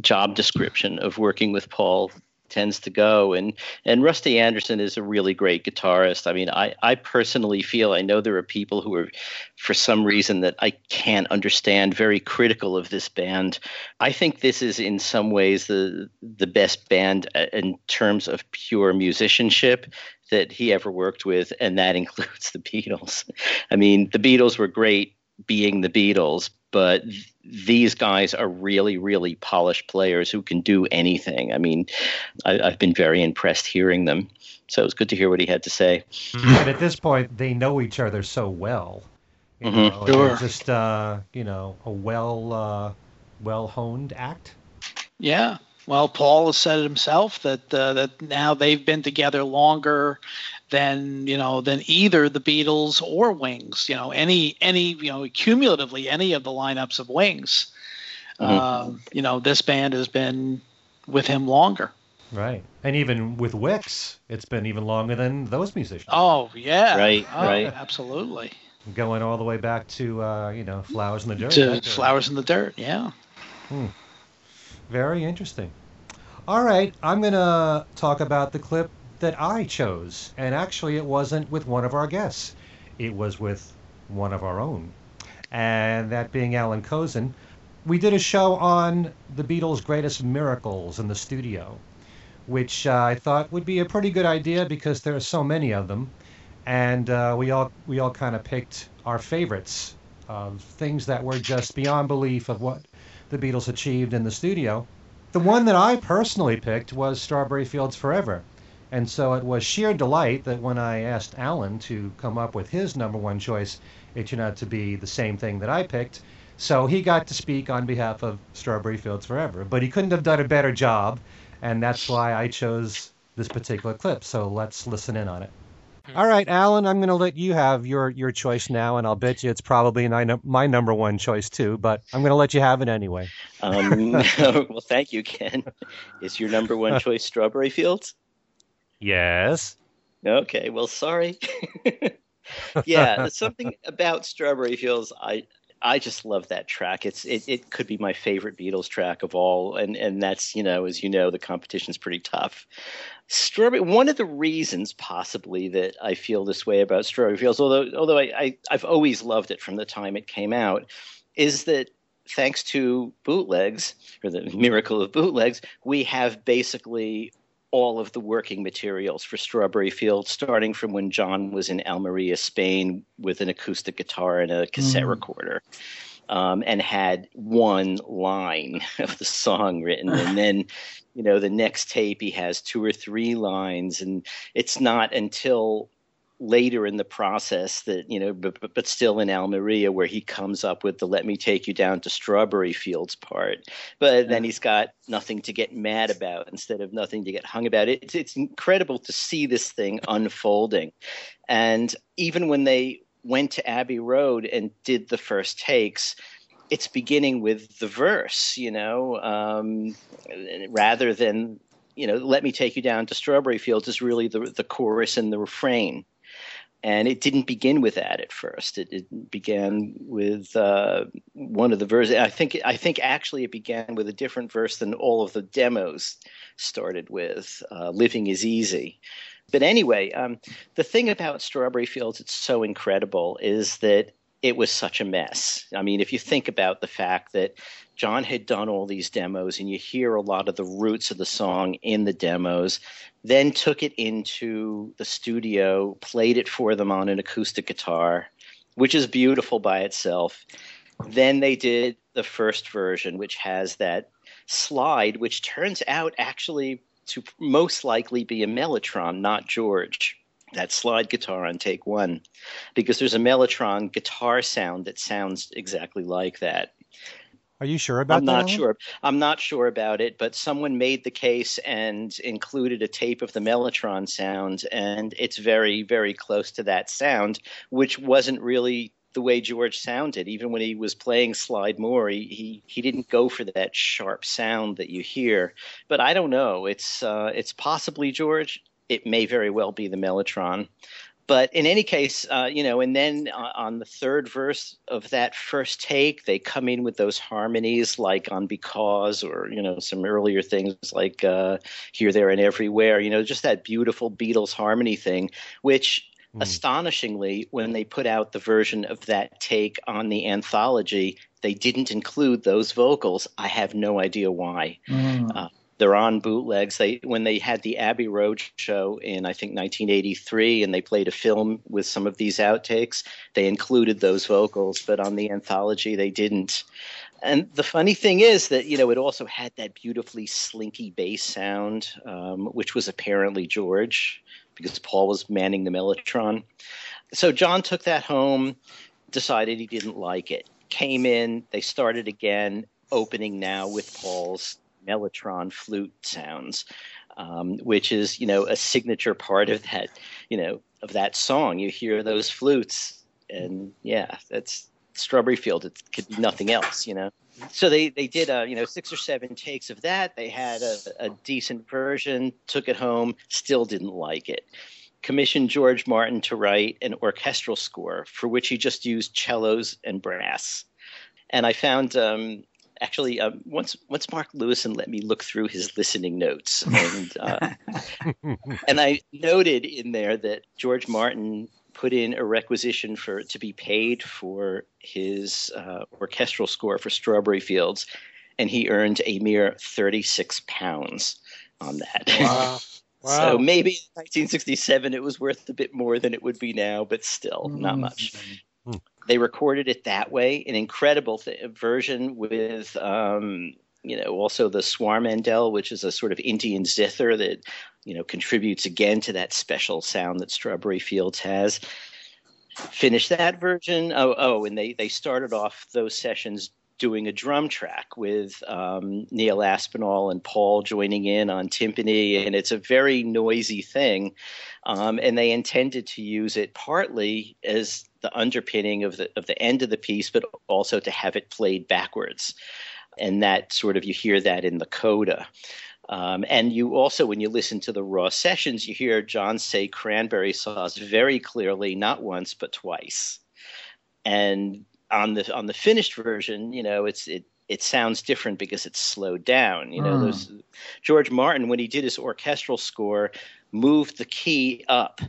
Speaker 4: job description of working with Paul tends to go. And and Rusty Anderson is a really great guitarist. I mean, I I personally feel I know there are people who are, for some reason that I can't understand, very critical of this band. I think this is in some ways the the best band uh, in terms of pure musicianship that he ever worked with, and that (laughs) includes the Beatles. I mean, the Beatles were great being the Beatles, but these guys are really, really polished players who can do anything. I mean, I, I've been very impressed hearing them. So it was good to hear what he had to say.
Speaker 1: And at this point, they know each other so well. You
Speaker 4: Mhm.
Speaker 1: know,
Speaker 3: Sure.
Speaker 1: they're just uh, you know a well uh, well honed act.
Speaker 3: Yeah. Well, Paul has said it himself that uh, that now they've been together longer than you know than either the Beatles or Wings. You know, any any you know cumulatively any of the lineups of Wings.
Speaker 4: Mhm.
Speaker 3: Um, you know, this band has been with him longer.
Speaker 1: Right. And even with Wix, it's been even longer than those musicians.
Speaker 3: Oh yeah.
Speaker 4: Right,
Speaker 3: Oh,
Speaker 4: right.
Speaker 3: Absolutely.
Speaker 1: Going all the way back to uh, you know Flowers in the Dirt.
Speaker 3: To
Speaker 1: that-
Speaker 3: Flowers in the Dirt. Yeah.
Speaker 1: Very interesting. All right, I'm going to talk about the clip that I chose. And actually, it wasn't with one of our guests, it was with one of our own. And that being Alan Kozinn. We did a show on the Beatles' greatest miracles in the studio, which uh, I thought would be a pretty good idea because there are so many of them. And uh, we all we all kind of picked our favorites of things that were just beyond belief of what the Beatles achieved in the studio. The one that I personally picked was Strawberry Fields Forever. And so it was sheer delight that when I asked Alan to come up with his number one choice, it turned out to be the same thing that I picked. So he got to speak on behalf of Strawberry Fields Forever. But he couldn't have done a better job, and that's why I chose this particular clip. So let's listen in on it. All right, Alan, I'm going to let you have your, your choice now, and I'll bet you it's probably my, my number one choice too, but I'm going to let you have it anyway.
Speaker 4: Um, (laughs) (laughs) well, thank you, Ken. Is your number one (laughs) choice Strawberry Fields?
Speaker 1: Yes.
Speaker 4: Okay, well, sorry. yeah, something about Strawberry Fields. I I just love that track. It's it, it could be my favorite Beatles track of all, and and that's you know as you know the competition's pretty tough. Strawberry. One of the reasons possibly that I feel this way about Strawberry Fields, although although I, I I've always loved it from the time it came out, is that thanks to bootlegs or the miracle of bootlegs, we have basically all of the working materials for Strawberry Fields, starting from when John was in Almeria, Spain, with an acoustic guitar and a cassette
Speaker 3: Mhm.
Speaker 4: recorder, um, and had one line (laughs) of the song written. And (laughs) then, you know, the next tape he has two or three lines, and it's not until later in the process that you know but, but, but still in almeria where he comes up with the let me take you down to strawberry fields part. But then he's got nothing to get mad about instead of nothing to get hung about. It's, it's incredible to see this thing unfolding. And even when they went to abbey road and did the first takes it's beginning with the verse you know um, rather than you know let me take you down to strawberry fields is really the, the chorus and the refrain and it didn't begin with that at first. It, it began with uh, one of the verses. I think I think actually it began with a different verse than all of the demos started with. Uh, "Living is easy." But anyway, um, the thing about Strawberry Fields, it's so incredible, is that it was such a mess. I mean, if you think about the fact that John had done all these demos, and you hear a lot of the roots of the song in the demos, then took it into the studio, played it for them on an acoustic guitar, which is beautiful by itself. Then they did the first version, which has that slide, which turns out actually to most likely be a Mellotron, not George. that slide guitar on take one because there's a Mellotron guitar sound that sounds exactly like that.
Speaker 1: Are you sure about that?
Speaker 4: I'm not
Speaker 1: Alan?
Speaker 4: sure. I'm not sure about it, but someone made the case and included a tape of the Mellotron sound, and it's very, very close to that sound, which wasn't really the way George sounded. Even when he was playing Slide More, he he, he didn't go for that sharp sound that you hear. But I don't know. It's uh, it's possibly George. It may very well be the Mellotron. But in any case, uh, you know, and then uh, on the third verse of that first take, they come in with those harmonies like on Because or, you know, some earlier things like uh, Here, There, and Everywhere, you know, just that beautiful Beatles harmony thing, which
Speaker 1: Hmm.
Speaker 4: astonishingly, when they put out the version of that take on the anthology, they didn't include those vocals. I have no idea why. Uh, they're on bootlegs. They when they had the Abbey Road show in I think 1983, and they played a film with some of these outtakes. They included those vocals, but on the anthology they didn't. And the funny thing is that you know it also had that beautifully slinky bass sound, um, which was apparently George, because Paul was manning the Mellotron. So John took that home, decided he didn't like it. Came in, they started again, opening now with Paul's Mellotron flute sounds, um, which is you know a signature part of that you know of that song. You hear those flutes, and yeah, that's Strawberry Field. It could be nothing else, you know. So they they did uh, you know six or seven takes of that. They had a, a decent version, took it home, still didn't like it. Commissioned George Martin to write an orchestral score for which he just used cellos and brass. And I found um, actually um, once once Mark Lewisohn let me look through his listening notes, and uh, (laughs) and I noted in there that George Martin put in a requisition for to be paid for his uh, orchestral score for Strawberry Fields, and he earned a mere thirty six pounds on that.
Speaker 2: Wow. (laughs) Wow.
Speaker 4: So maybe in 1967 it was worth a bit more than it would be now, but still not much.
Speaker 1: Hmm.
Speaker 4: They recorded it that way, an incredible th- version with, um, you know, also the Swarmandal, which is a sort of Indian zither that, you know, contributes again to that special sound that Strawberry Fields has. Finished that version. Oh, oh, and they they started off those sessions doing a drum track with um, Neil Aspinall and Paul joining in on timpani, and it's a very noisy thing. Um, and they intended to use it partly as the underpinning of the of the end of the piece, but also to have it played backwards. And that sort of you hear that in the coda. Um, and you also, when you listen to the raw sessions, you hear John say cranberry sauce very clearly, not once but twice. And on the on the finished version, you know, it's it it sounds different because it's slowed down. You know,
Speaker 9: Mm.
Speaker 4: those George Martin when he did his orchestral score moved the key up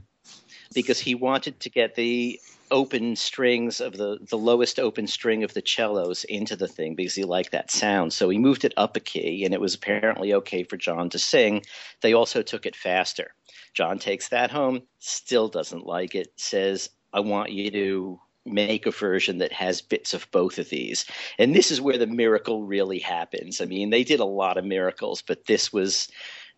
Speaker 4: because he wanted to get the open strings of the the lowest open string of the cellos into the thing because he liked that sound. So he moved it up a key and it was apparently okay for John to sing. They also took it faster. John takes that home, still doesn't like it, says, I want you to make a version that has bits of both of these. And this is where the miracle really happens. I mean, they did a lot of miracles, but this was,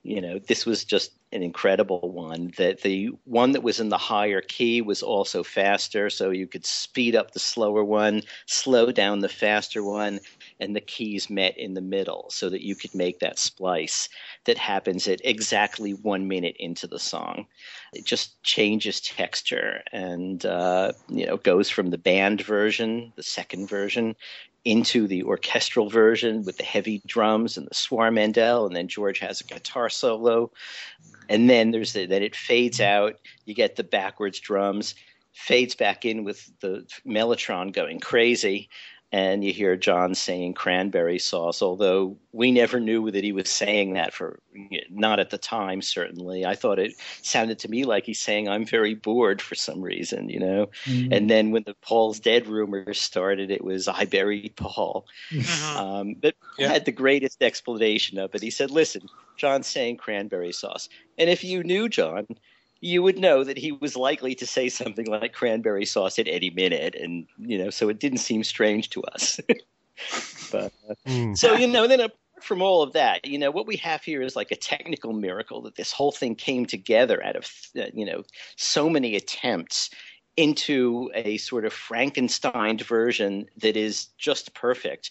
Speaker 4: you know, this was just an incredible one. That the one that was in the higher key was also faster, so you could speed up the slower one, slow down the faster one, and the keys met in the middle so that you could make that splice that happens at exactly one minute into the song. It just changes texture and uh, you know goes from the band version, the second version, into the orchestral version with the heavy drums and the swarmandal, and then George has a guitar solo, and then there's the, then it fades out. You get the backwards drums, fades back in with the mellotron going crazy, and you hear John saying cranberry sauce. Although we never knew that he was saying that for not at the time. Certainly, I thought it sounded to me like he's saying I'm very bored for some reason, you know.
Speaker 9: Mm.
Speaker 4: And then when the Paul's dead rumors started, it was I buried Paul.
Speaker 2: Mhm.
Speaker 4: Um, but he
Speaker 2: Yeah.
Speaker 4: had the greatest explanation of it. He said, "Listen, John's saying cranberry sauce, and if you knew John." You would know that he was likely to say something like cranberry sauce at any minute, and you know, so it didn't seem strange to us. (laughs) but uh,
Speaker 1: Hmm.
Speaker 4: so you know, then apart from all of that, you know, what we have here is like a technical miracle that this whole thing came together out of, uh, you know, so many attempts into a sort of Frankenstein version that is just perfect.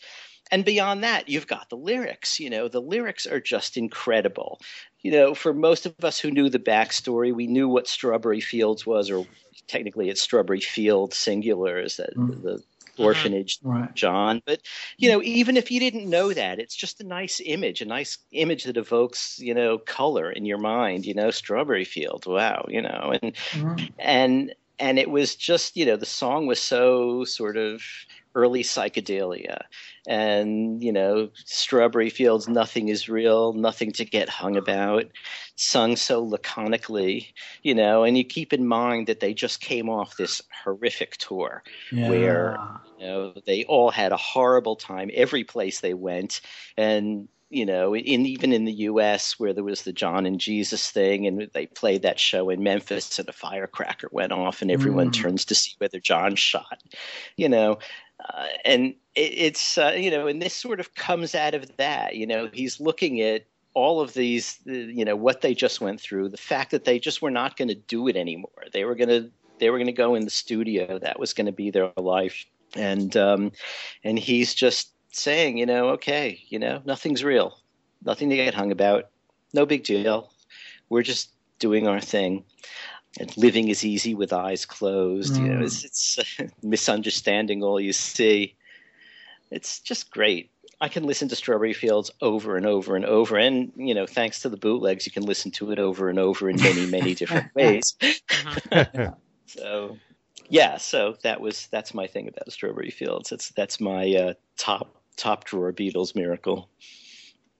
Speaker 4: And beyond that, you've got the lyrics. You know, the lyrics are just incredible. You know, for most of us who knew the backstory, we knew what Strawberry Fields was, or technically it's Strawberry Field singular, is that mm. the orphanage right. John. But you know, even if you didn't know that, it's just a nice image, a nice image that evokes you know color in your mind. You know, strawberry fields. Wow, you know, and mm-hmm. and and it was just you know the song was so sort of early psychedelia and you know strawberry fields nothing is real nothing to get hung about sung so laconically you know and you keep in mind that they just came off this horrific tour yeah. where you know they all had a horrible time every place they went and you know, in even in the U.S. where there was the John and Jesus thing, and they played that show in Memphis, and a firecracker went off, and everyone mm. turns to see whether John shot, you know, uh, and it, it's uh, you know, and this sort of comes out of that. You know, he's looking at all of these, you know, what they just went through, the fact that they just were not going to do it anymore. They were going to they were going to go in the studio. That was going to be their life, and um, and he's just saying, you know, okay, you know, nothing's real, nothing to get hung about, no big deal. We're just doing our thing and living is easy with eyes closed. Mm. You know, it's, it's uh, (laughs) misunderstanding all you see. It's just great. I can listen to Strawberry Fields over and over and over, and you know, thanks to the bootlegs, you can listen to it over and over in many, many (laughs) different ways. (laughs) so, yeah, so that was that's my thing about Strawberry Fields. That's that's my uh, top top drawer Beatles miracle.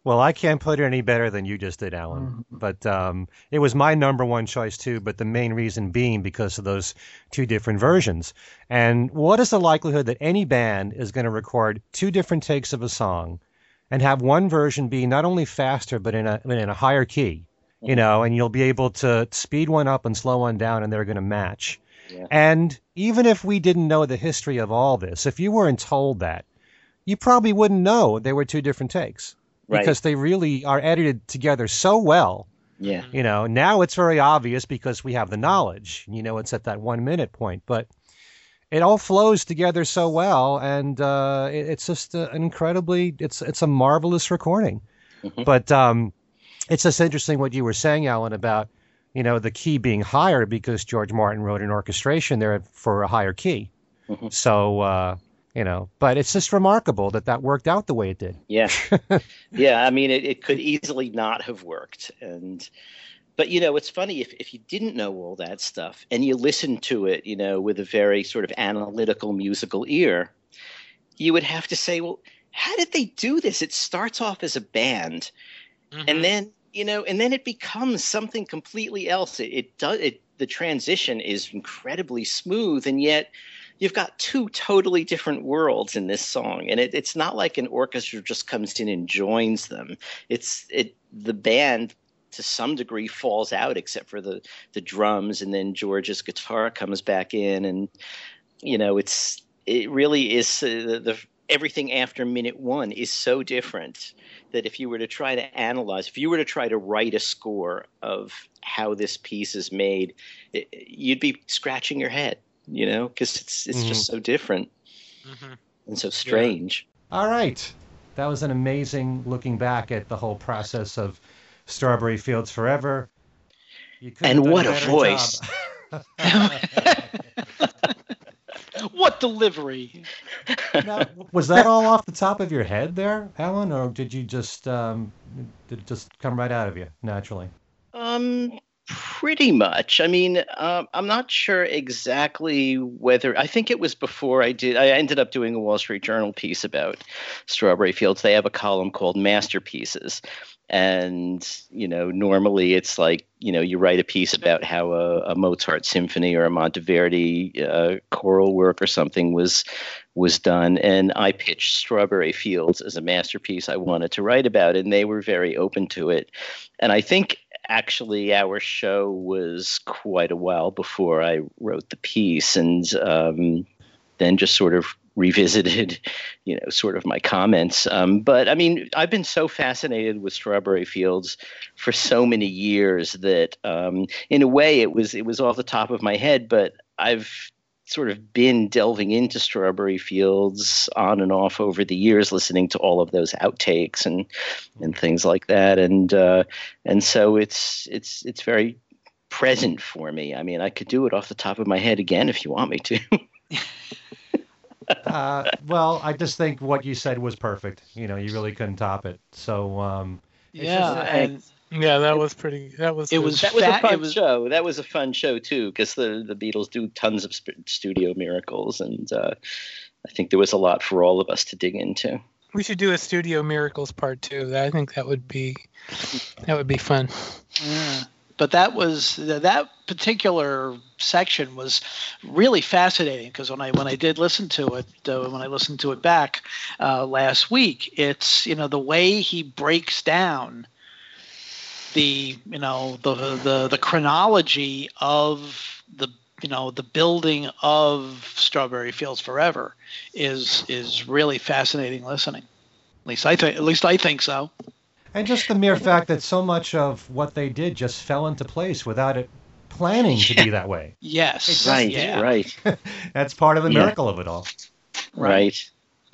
Speaker 1: Well, I can't put it any better than you just did, Alan. Mm-hmm. But um, it was my number one choice too. But the main reason being because of those two different versions. And what is the likelihood that any band is going to record two different takes of a song, and have one version be not only faster but in a in a higher key, you mm-hmm. know, and you'll be able to speed one up and slow one down, and they're going to match. Yeah. And even if we didn't know the history of all this, if you weren't told that, you probably wouldn't know they were two different takes right. because they really are edited together so well.
Speaker 4: Yeah.
Speaker 1: You know, now it's very obvious because we have the knowledge. You know, it's at that one minute point, but it all flows together so well, and uh, it, it's just an incredibly it's it's a marvelous recording. Mm-hmm. But um, it's just interesting what you were saying, Alan, about you know the key being higher because George Martin wrote an orchestration there for a higher key. Mm-hmm. So uh, you know but it's just remarkable that that worked out the way it did.
Speaker 4: Yeah. (laughs) Yeah i mean it, it could easily not have worked. And but you know it's funny if, if you didn't know all that stuff and you listened to it you know with a very sort of analytical musical ear you would have to say well how did they do this? It starts off as a band. Mm-hmm. and then you know and then it becomes something completely else. It, it does it the transition is incredibly smooth and yet you've got two totally different worlds in this song and it, it's not like an orchestra just comes in and joins them. It's it the band to some degree falls out except for the the drums and then george's guitar comes back in and you know it's it really is uh, the, the everything after minute one is so different that if you were to try to analyze, if you were to try to write a score of how this piece is made, it, you'd be scratching your head you know, because it's it's mm-hmm. just so different mm-hmm. and so strange.
Speaker 1: Yeah. All right, that was an amazing looking back at the whole process of Strawberry Fields Forever.
Speaker 4: and what a, a voice! (laughs)
Speaker 3: what delivery!
Speaker 1: Now, was that all off the top of your head there, Alan, or did you just um, did it just come right out of you naturally?
Speaker 4: Um, Pretty much. I mean, uh, I'm not sure exactly whether. I think it was before I did. I ended up doing a Wall Street Journal piece about Strawberry Fields. They have a column called Masterpieces, and you know, normally it's like you know, you write a piece about how a, a Mozart symphony or a Monteverdi uh, choral work or something was was done, and I pitched Strawberry Fields as a masterpiece I wanted to write about, and they were very open to it. And I think actually our show was quite a while before I wrote the piece, and um, then just sort of revisited, (laughs) you know, sort of my comments. Um, but I mean, I've been so fascinated with Strawberry Fields for so many years that, um, in a way, it was it was off the top of my head. But I've sort of been delving into Strawberry Fields on and off over the years, listening to all of those outtakes and and things like that, and uh, and so it's it's it's very present for me. I mean, I could do it off the top of my head again if you want me to. (laughs)
Speaker 1: uh, well, I just think what you said was perfect. You know, you really couldn't top it. So, um,
Speaker 3: yeah,
Speaker 1: just,
Speaker 3: and
Speaker 2: Yeah, that was pretty. That was.
Speaker 3: it
Speaker 2: good.
Speaker 3: was
Speaker 4: that was
Speaker 3: fat-
Speaker 4: a fun
Speaker 3: it was-
Speaker 4: show. That was a fun show too, because the the Beatles do tons of sp- studio miracles, and uh, I think there was a lot for all of us to dig into.
Speaker 2: We should do a Studio Miracles part two. I think that would be that would be fun.
Speaker 3: Yeah. But that was that particular section was really fascinating because when I when I did listen to it uh, when I listened to it back uh, last week, it's you know the way he breaks down the you know the the the chronology of the you know the building of Strawberry Fields Forever is is really fascinating listening. At least I think at least I think so.
Speaker 1: and just the mere fact that so much of what they did just fell into place without it planning to be that way.
Speaker 3: Yes.
Speaker 4: Right,
Speaker 3: Yeah.
Speaker 4: right, (laughs)
Speaker 1: That's part of the
Speaker 4: Yeah.
Speaker 1: miracle of it all.
Speaker 4: right.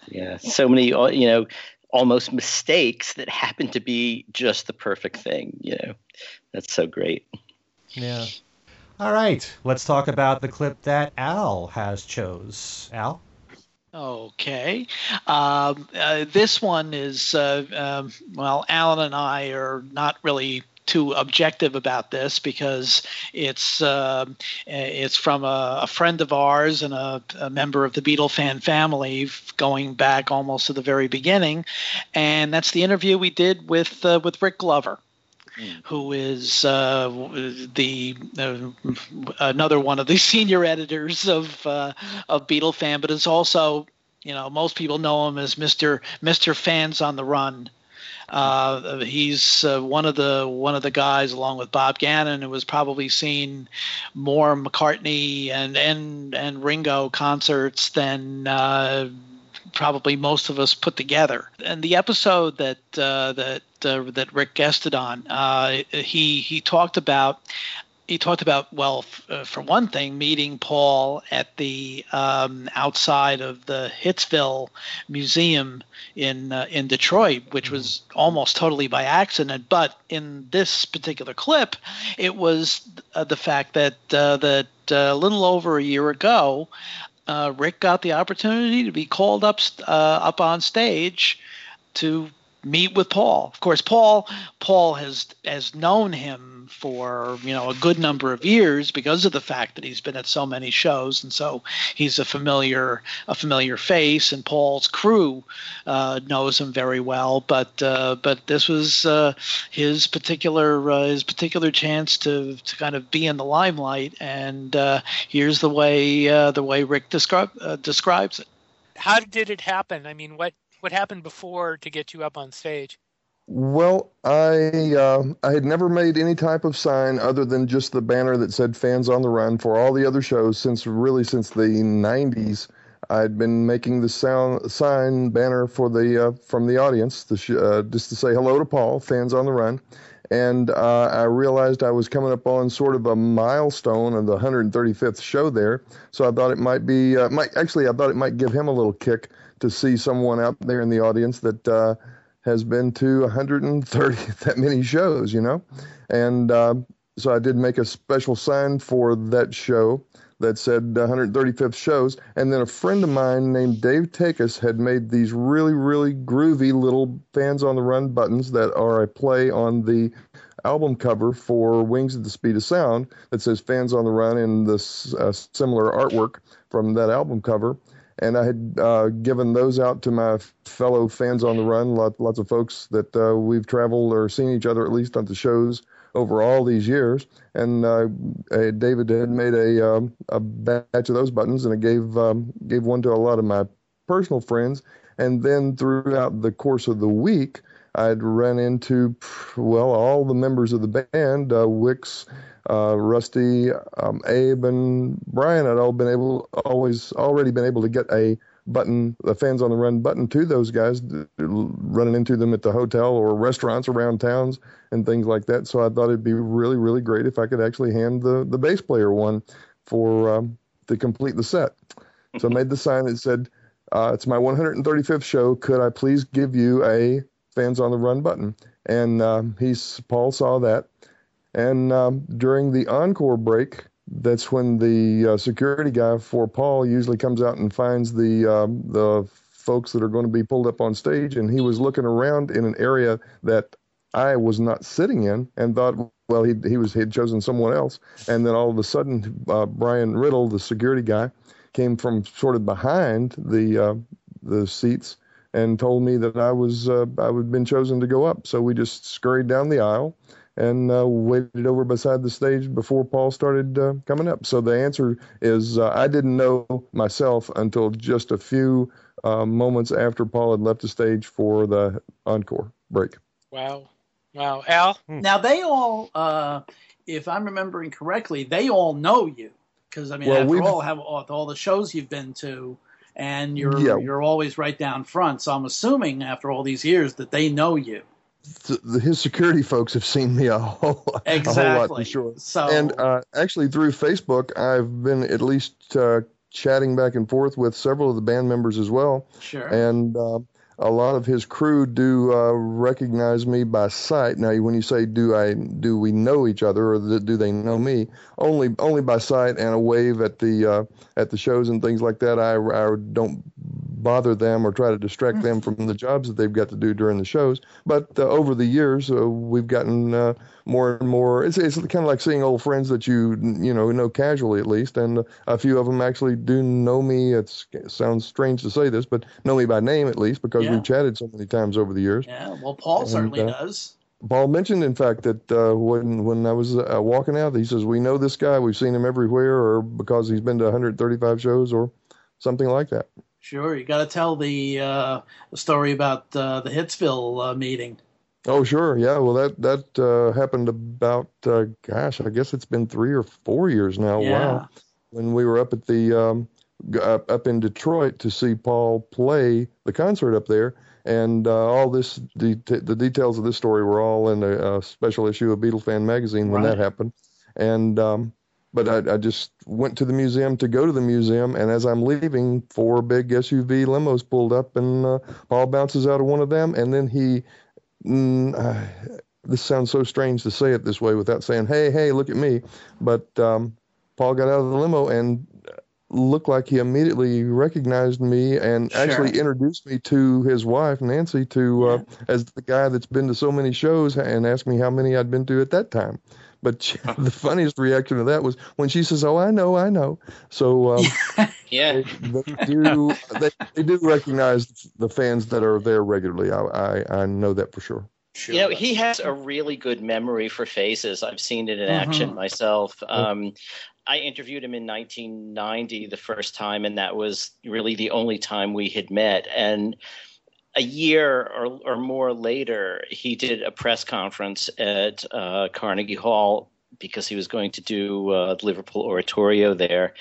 Speaker 4: Yeah, so many you know almost mistakes that happen to be just the perfect thing. You know, that's so great.
Speaker 1: Yeah. All right, let's talk about the clip that Al has chose. Al?
Speaker 3: Okay. Um, uh, this one is, uh, um, well, Alan and I are not really too objective about this because it's um it's from a, a friend of ours and a, a member of the Beatle fan family going back almost to the very beginning, and that's the interview we did with uh, with Rick Glover who is uh, the uh, another one of the (laughs) senior editors of uh, of Beatlefan, but is also you know most people know him as Mister Mister Fans on the Run. Uh, he's uh, one of the one of the guys, along with Bob Gannon, who has probably seen more McCartney and and and Ringo concerts than uh, probably most of us put together. And the episode that uh, that uh, that Rick guested on, uh, he he talked about he talked about well, f- uh, for one thing, meeting Paul at the um, outside of the Hitsville Museum in uh, in Detroit, which was almost totally by accident. But in this particular clip, it was uh, the fact that uh, that uh, a little over a year ago, uh, Rick got the opportunity to be called up uh, up on stage to meet with Paul. Of course, Paul Paul has has known him for you know a good number of years because of the fact that he's been at so many shows, and so he's a familiar a familiar face. And Paul's crew uh, knows him very well. But uh, but this was uh, his particular uh, his particular chance to to kind of be in the limelight. And uh, here's the way uh, the way Rick describe, uh, describes it.
Speaker 2: How did it happen? I mean, what what happened before to get you up on stage?
Speaker 9: Well, I uh, I had never made any type of sign other than just the banner that said "Fans on the Run" for all the other shows since really since the '90s. I'd been making the sound sign banner for the uh, from the audience, sh- uh, just to say hello to Paul, fans on the run, and uh, I realized I was coming up on sort of a milestone of the 135th show there, so I thought it might be uh, might actually I thought it might give him a little kick to see someone out there in the audience that uh, has been to 130 (laughs) that many shows, you know, and uh, so I did make a special sign for that show that said 135th shows, and then a friend of mine named Dave Takis had made these really really groovy little fans on the run buttons that are a play on the album cover for Wings at the Speed of Sound that says fans on the run in this uh, similar artwork from that album cover. And I had uh, given those out to my fellow fans on the run, lot, lots of folks that uh, we've traveled or seen each other at least on the shows over all these years. And uh, uh, David had made a um, a batch of those buttons, and I gave um, gave one to a lot of my personal friends. And then throughout the course of the week, I'd run into well all the members of the band, uh, Wix, uh, Rusty, um, Abe, and Brian had all been able, always already been able to get a button, the fans on the run button to those guys, running into them at the hotel or restaurants around towns and things like that. So I thought it'd be really, really great if I could actually hand the, the bass player one for um, to complete the set. So I made the sign that said, uh, "It's my 135th show. Could I please give you a fans on the run button?" And um, he's Paul saw that, and um, during the encore break, that's when the uh, security guy for Paul usually comes out and finds the um, the folks that are going to be pulled up on stage, and he was looking around in an area that I was not sitting in, and thought, well, he he was he had chosen someone else, and then all of a sudden, uh, Brian Riddle, the security guy, came from sort of behind the uh, the seats and told me that I was uh, I had been chosen to go up. So we just scurried down the aisle and uh, waited over beside the stage before Paul started uh, coming up. So the answer is uh, I didn't know myself until just a few uh, moments after Paul had left the stage for the encore break.
Speaker 2: Wow, wow, Al.
Speaker 5: Hmm. Now they all, uh, if I'm remembering correctly, they all know you because I mean, well, after all, have all the shows you've been to. And you're yeah. you're always right down front, so I'm assuming after all these years that they know you
Speaker 9: the, his security folks have seen me a whole,
Speaker 5: exactly. (laughs)
Speaker 9: a whole lot for sure. So, and uh, actually through Facebook, I've been at least uh, chatting back and forth with several of the band members as well.
Speaker 5: Sure.
Speaker 9: And uh, a lot of his crew do uh, recognize me by sight. Now, when you say do I do we know each other or do they know me? Only only by sight and a wave at the uh, at the shows and things like that. I, I don't bother them or try to distract them from the jobs that they've got to do during the shows. But uh, over the years, uh, we've gotten uh, more and more. It's, it's kind of like seeing old friends that you you know know casually at least, and a few of them actually do know me. It's, it sounds strange to say this, but know me by name at least because yeah. we've chatted so many times over the years.
Speaker 5: Yeah, well, Paul and, certainly uh, does.
Speaker 9: Paul mentioned, in fact, that uh, when when I was uh, walking out, he says, "We know this guy. We've seen him everywhere, or because he's been to 135 shows, or something like that."
Speaker 5: Sure, you got to tell the uh, story about uh, the Hitsville uh, meeting.
Speaker 9: Oh, sure, yeah. Well, that that uh, happened about, uh, gosh, I guess it's been three or four years now.
Speaker 5: Yeah.
Speaker 9: Wow, when we were up at the um, up, up in Detroit to see Paul play the concert up there, and uh, all this the the details of this story were all in a, a special issue of Beatlefan magazine when right. that happened, and um, but I, I, just went to the museum to go to the museum, and as I'm leaving, four big SUV limos pulled up, and uh, Paul bounces out of one of them, and then he. Mm, uh, this sounds so strange to say it this way without saying, "Hey, hey, look at me," but um, Paul got out of the limo and looked like he immediately recognized me and sure. actually introduced me to his wife Nancy to uh, yeah. as the guy that's been to so many shows and asked me how many I'd been to at that time. But she, the funniest reaction to that was when she says, "Oh, I know, I know." So um, (laughs)
Speaker 4: yeah,
Speaker 9: they, they do they, they, do recognize the fans that are there regularly. I, I, I know that for sure.
Speaker 4: Sure. You know, he has a really good memory for faces. I've seen it in mm-hmm. action myself. Um, I interviewed him in 1990 the first time, and that was really the only time we had met. And a year or, or more later, he did a press conference at uh, Carnegie Hall because he was going to do uh, Liverpool Oratorio there.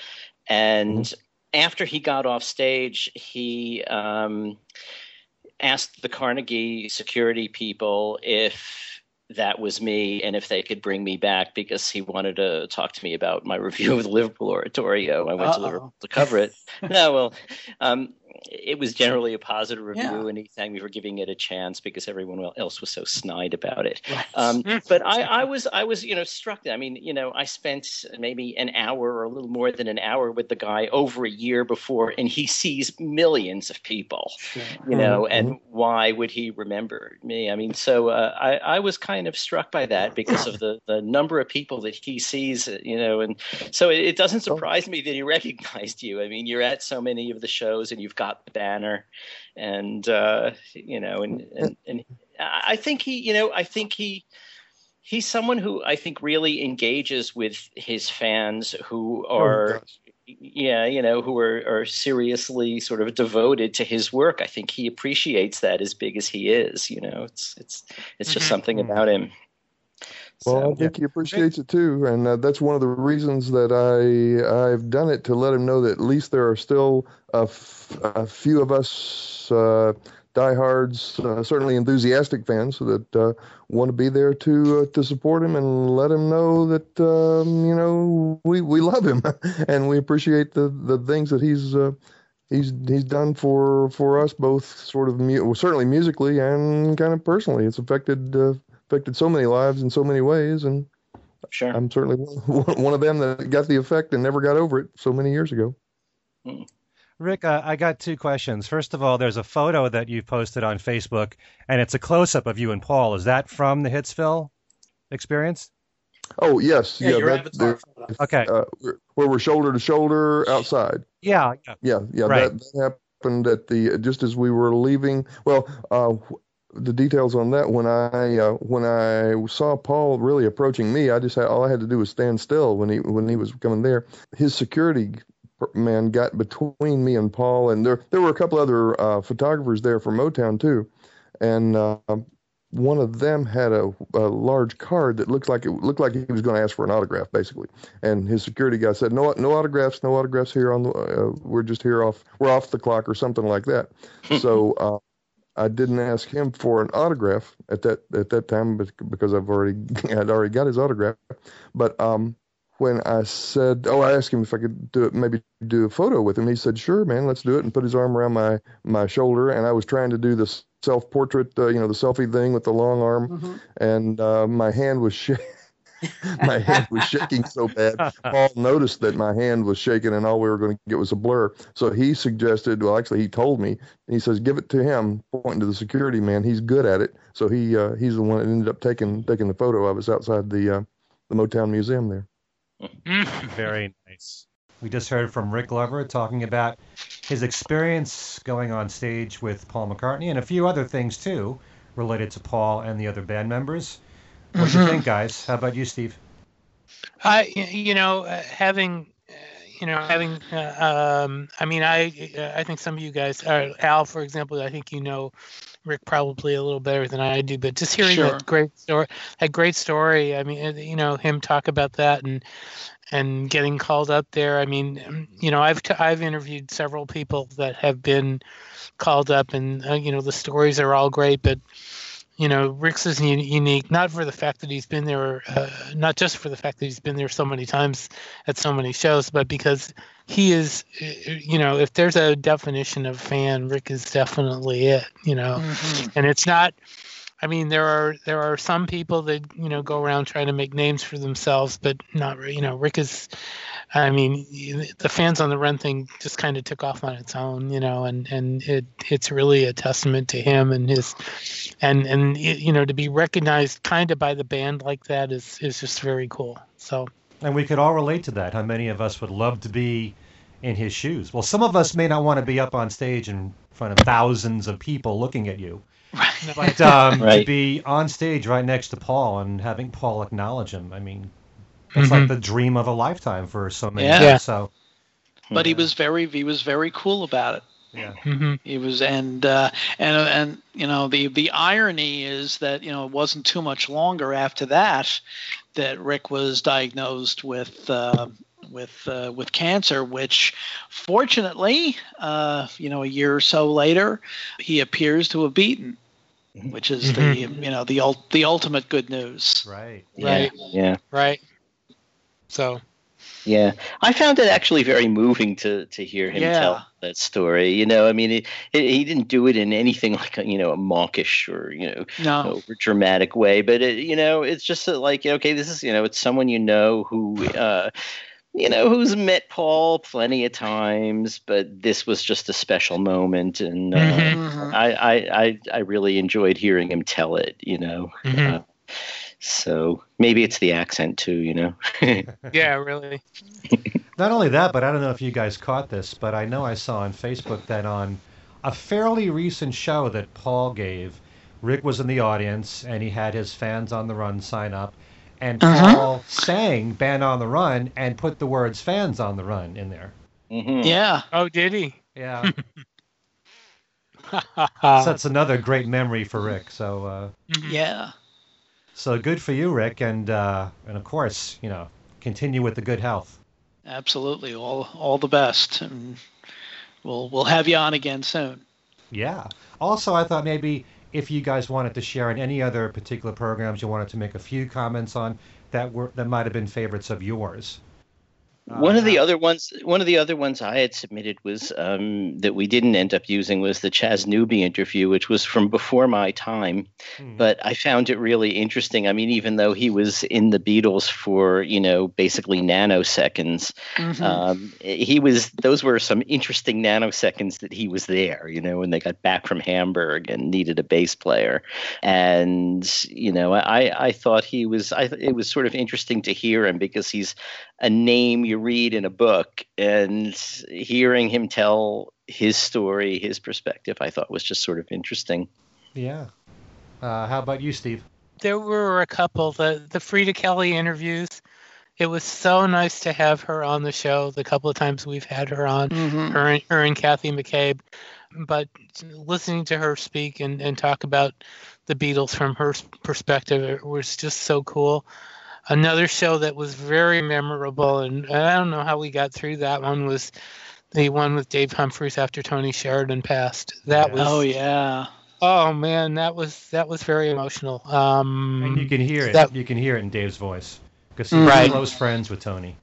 Speaker 4: And mm-hmm. after he got off stage, he um, asked the Carnegie security people if that was me and if they could bring me back because he wanted to talk to me about my (laughs) review of the Liverpool Oratorio. I went Uh-oh. to Liverpool to cover it. (laughs) no, well, um, it was generally a positive review, yeah. and he thanked me for giving it a chance because everyone else was so snide about it. Right. Um, (laughs) but I, I, was, I was, you know, struck. I mean, you know, I spent maybe an hour or a little more than an hour with the guy over a year before, and he sees millions of people, sure. you know, mm-hmm. and why would he remember me? I mean, so uh, I, I was kind of struck by that because of the the number of people that he sees, you know, and so it, it doesn't surprise me that he recognized you. I mean, you're at so many of the shows, and you've got got the banner, and uh, you know, and, and and I think he, you know, I think he he's someone who I think really engages with his fans who oh, are. Oh, yeah, you know, who are, are seriously sort of devoted to his work. I think he appreciates that as big as he is. You know, it's it's it's just mm-hmm. something about him.
Speaker 9: Well,
Speaker 1: So,
Speaker 9: I think he appreciates it too, and uh, that's one of the reasons that I I've done it to let him know that at least there are still a, f- a few of us uh, diehards, uh, certainly enthusiastic fans that uh, want to be there to uh, to support him and let him know that um, you know we we love him (laughs) and we appreciate the the things that he's. Uh, He's he's done for for us both, sort of mu- well, certainly musically and kind of personally. It's affected uh, affected so many lives in so many ways, and
Speaker 4: Sure.
Speaker 9: I'm certainly (laughs) one one of them that got the effect and never got over it so many years ago.
Speaker 1: Rick, uh, I got two questions. First of all, there's a photo that you've posted on Facebook, and it's a close up of you and Paul. Is that from the Hitsville experience?
Speaker 9: Oh yes,
Speaker 10: Yeah,
Speaker 9: yeah, that,
Speaker 10: avatar.
Speaker 1: Okay.
Speaker 9: uh, where we're shoulder to shoulder outside.
Speaker 1: Yeah. yeah.
Speaker 9: Yeah, yeah,
Speaker 1: Right.
Speaker 9: that, that happened at the just as we were leaving. Well, uh, the details on that when I uh, when I saw Paul really approaching me, I just had all I had to do was stand still when he when he was coming there. His security man got between me and Paul, and there there were a couple other uh, photographers there from Motown too, and. Uh, one of them had a, a large card that looked like it looked like he was going to ask for an autograph, basically. And his security guy said, "No, no autographs, no autographs here on the. Uh, we're just here off. We're off the clock or something like that." (laughs) so uh, I didn't ask him for an autograph at that at that time bec- because I've already (laughs) had already got his autograph. But um, when I said, "Oh," I asked him if I could do it, maybe do a photo with him. He said, "Sure, man, let's do it," and put his arm around my my shoulder. And I was trying to do this self portrait, uh, you know, the selfie thing with the long arm,
Speaker 10: Mhm.
Speaker 9: and uh, my hand was (laughs) sh- (laughs) my hand was shaking so bad. Paul noticed that my hand was shaking, and all we were going to get was a blur. So he suggested, well, actually, he told me, and he says, "Give it to him," pointing to the security man. He's good at it. So he uh, he's the one that ended up taking taking the photo of us outside the uh, the Motown Museum there. (laughs)
Speaker 1: Very nice. We just heard from Rick Glover talking about his experience going on stage with Paul McCartney and a few other things too related to Paul and the other band members. What do you think, guys? How about you, Steve?
Speaker 2: I, you know, uh, having, uh, you know, having, uh, um, I mean, I, uh, I think some of you guys, uh, Al, for example, I think you know Rick probably a little better than I do, but just hearing
Speaker 3: Sure.
Speaker 2: that great story, that great story. I mean, you know, him talk about that and and getting called up there. I mean, um, you know, I've t- I've interviewed several people that have been called up, and uh, you know, the stories are all great, but you know, Rick's is un- unique, not for the fact that he's been there, uh, not just for the fact that he's been there so many times at so many shows, but because he is, uh, you know, if there's a definition of fan, Rick is definitely it, you know,
Speaker 3: Mhm.
Speaker 2: and it's not. I mean, there are there are some people that you know go around trying to make names for themselves, but not you know Rick is. I mean, the fans on the run thing just kind of took off on its own, you know, and and it it's really a testament to him and his, and and y- you know to be recognized kind of by the band like that is is just very cool. So
Speaker 1: And we could all relate to that. How many of us would love to be in his shoes? Well, some of us may not want to be up on stage in front of thousands of people looking at you. But um, to
Speaker 4: Right.
Speaker 1: be on stage right next to Paul and having Paul acknowledge him, I mean, that's
Speaker 2: Mhm.
Speaker 1: like the dream of a lifetime for so many.
Speaker 3: Yeah.
Speaker 1: of.
Speaker 2: Yeah.
Speaker 1: So
Speaker 3: But he was very he was very cool about it.
Speaker 1: yeah.
Speaker 2: mhm.
Speaker 3: He was, and uh, and and you know the the irony is that you know it wasn't too much longer after that that Rick was diagnosed with uh, with uh, with cancer, which fortunately, uh, you know, a year or so later, he appears to have beaten, which is the you know the ul- the ultimate good news.
Speaker 1: Right.
Speaker 2: Right.
Speaker 4: yeah.
Speaker 2: right. So
Speaker 4: Yeah, I found it actually very moving to to hear him
Speaker 3: Yeah.
Speaker 4: tell that story. You know, I mean, it, it, he didn't do it in anything (laughs) like a, you know a mawkish or you know
Speaker 3: No,
Speaker 4: over dramatic way, but it, you know, it's just like okay, this is you know, it's someone you know who. uh you know who's met Paul plenty of times, but this was just a special moment, and uh,
Speaker 2: Mhm.
Speaker 3: Mhm.
Speaker 4: I, I I I really enjoyed hearing him tell it. You know,
Speaker 2: Mhm.
Speaker 4: Uh, so maybe it's the accent too. You know. (laughs)
Speaker 2: yeah, really. (laughs)
Speaker 1: Not only that, but I don't know if you guys caught this, but I know I saw on Facebook that on a fairly recent show that Paul gave, Rick was in the audience and he had his fans on the run sign up, and
Speaker 3: Uh-huh.
Speaker 1: Paul sang "Band on the Run" and put the words "Fans on the Run" in there.
Speaker 4: Mhm.
Speaker 3: yeah,
Speaker 2: Oh, did he?
Speaker 1: Yeah, (laughs) so that's another great memory for Rick. So uh,
Speaker 2: Mhm.
Speaker 3: yeah.
Speaker 1: So good for you, Rick, and uh, and of course, you know, continue with the good health.
Speaker 3: Absolutely, all all the best, and we'll we'll have you on again soon.
Speaker 1: Yeah. Also, I thought maybe if you guys wanted to share in any other particular programs you wanted to make a few comments on that were that might have been favorites of yours.
Speaker 4: One of the other ones, one of the other ones I had submitted was um, that we didn't end up using was the Chas Newby interview, which was from before my time,
Speaker 1: Hmm.
Speaker 4: but I found it really interesting. I mean, even though he was in the Beatles for you know basically nanoseconds,
Speaker 3: Mhm.
Speaker 4: um, he was those were some interesting nanoseconds that he was there. You know, when they got back from Hamburg and needed a bass player, and you know, I I thought he was I it was sort of interesting to hear him because he's a name you read in a book and hearing him tell his story, his perspective, I thought was just sort of interesting.
Speaker 1: Yeah. Uh, how about you, Steve?
Speaker 2: There were a couple the the Freda Kelly interviews. It was so nice to have her on the show. The couple of times we've had her on,
Speaker 3: Mhm.
Speaker 2: her and, her and Kathy McCabe. But listening to her speak and, and talk about the Beatles from her perspective it was just so cool. Another show that was very memorable, and I don't know how we got through that one, was the one with Dave Humphries after Tony Sheridan passed. That
Speaker 1: Yeah.
Speaker 2: was
Speaker 3: Oh yeah.
Speaker 2: oh man, that was that was very emotional. Um,
Speaker 1: And you can hear it.
Speaker 2: that-
Speaker 1: You can hear it in Dave's voice because he's
Speaker 2: Right.
Speaker 1: close friends with Tony.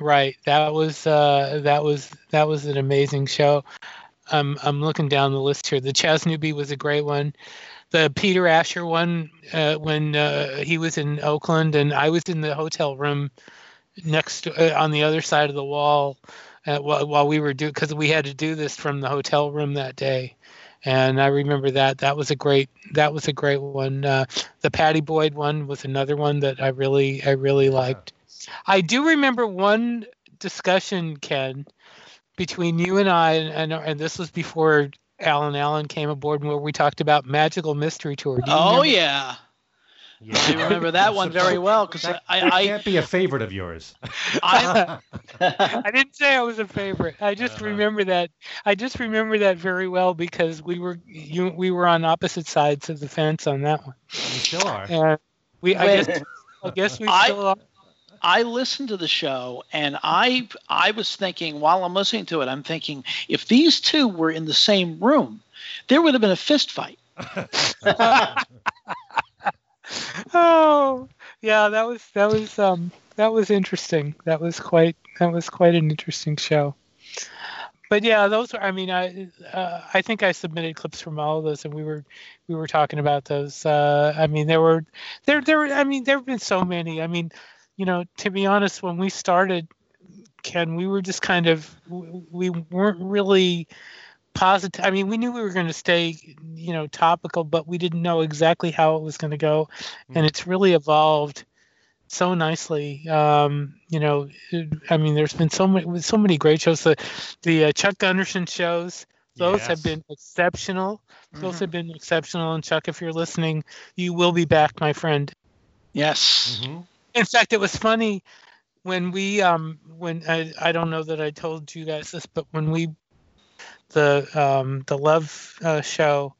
Speaker 2: Right. That was uh, that was that was an amazing show. I'm I'm looking down the list here. The Chas Newby was a great one. The Peter Asher one uh, when uh, he was in Oakland and I was in the hotel room next to, uh, on the other side of the wall uh, while, while we were doing because we had to do this from the hotel room that day. And I remember that that was a great that was a great one. Uh, the Pattie Boyd one was another one that I really I really liked. I do remember one discussion, Ken, between you and I, and, and this was before Alan Allen came aboard, where we talked about Magical Mystery Tour. Do you
Speaker 3: Oh
Speaker 2: remember?
Speaker 3: yeah.
Speaker 1: Yeah.
Speaker 3: I remember that one very (laughs) well because I, I,
Speaker 1: can't be a favorite of yours.
Speaker 3: I, (laughs) (laughs)
Speaker 2: I didn't say I was a favorite. I just
Speaker 1: Uh-huh.
Speaker 2: remember that. I just remember that very well because we were you we were on opposite sides of the fence on that one,
Speaker 1: You still are.
Speaker 2: and we I
Speaker 3: When-
Speaker 2: guess I guess we
Speaker 3: I-
Speaker 2: still are.
Speaker 3: I listened to the show and I I was thinking while I'm listening to it, I'm thinking if these two were in the same room, there would have been a fist fight. (laughs)
Speaker 2: oh yeah that was that was um that was interesting. That was quite that was quite an interesting show. But yeah those are i mean i uh, i think i submitted clips from all of those and we were we were talking about those. Uh i mean there were there there i mean there have been so many. I mean you know to be honest when we started ken we were just kind of we weren't really positive i mean we knew we were going to stay you know topical but we didn't know exactly how it was going to go. And it's really evolved so nicely. Um you know i mean there's been so many so many great shows. The the uh, chuck gunderson shows those have been exceptional. Those have been exceptional. And chuck if you're listening you will be back my friend.
Speaker 3: Yes.
Speaker 1: Mhm.
Speaker 2: In fact it was funny when we um when i i don't know that i told you guys this but when we the um the love uh, show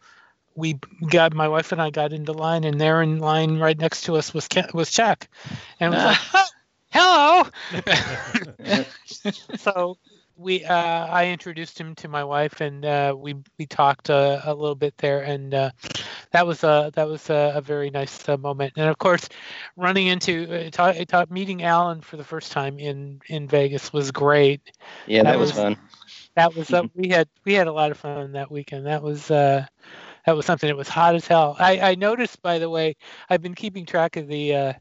Speaker 2: we got my wife and i got into line and there in line right next to us was Ken, was chuck. And it was like (laughs) "Oh, hello. (laughs) (laughs) So we uh, I introduced him to my wife and uh, we we talked uh, a little bit there and uh, that was a that was a, a very nice uh, moment. And of course running into uh, ta- ta- meeting Alan for the first time in in Vegas was great.
Speaker 4: Yeah, that
Speaker 2: That
Speaker 4: was
Speaker 2: was-
Speaker 4: fun.
Speaker 2: that was uh, (laughs) we had we had a lot of fun that weekend. That was uh that was something that was hot as hell. I I noticed by the way I've been keeping track of the uh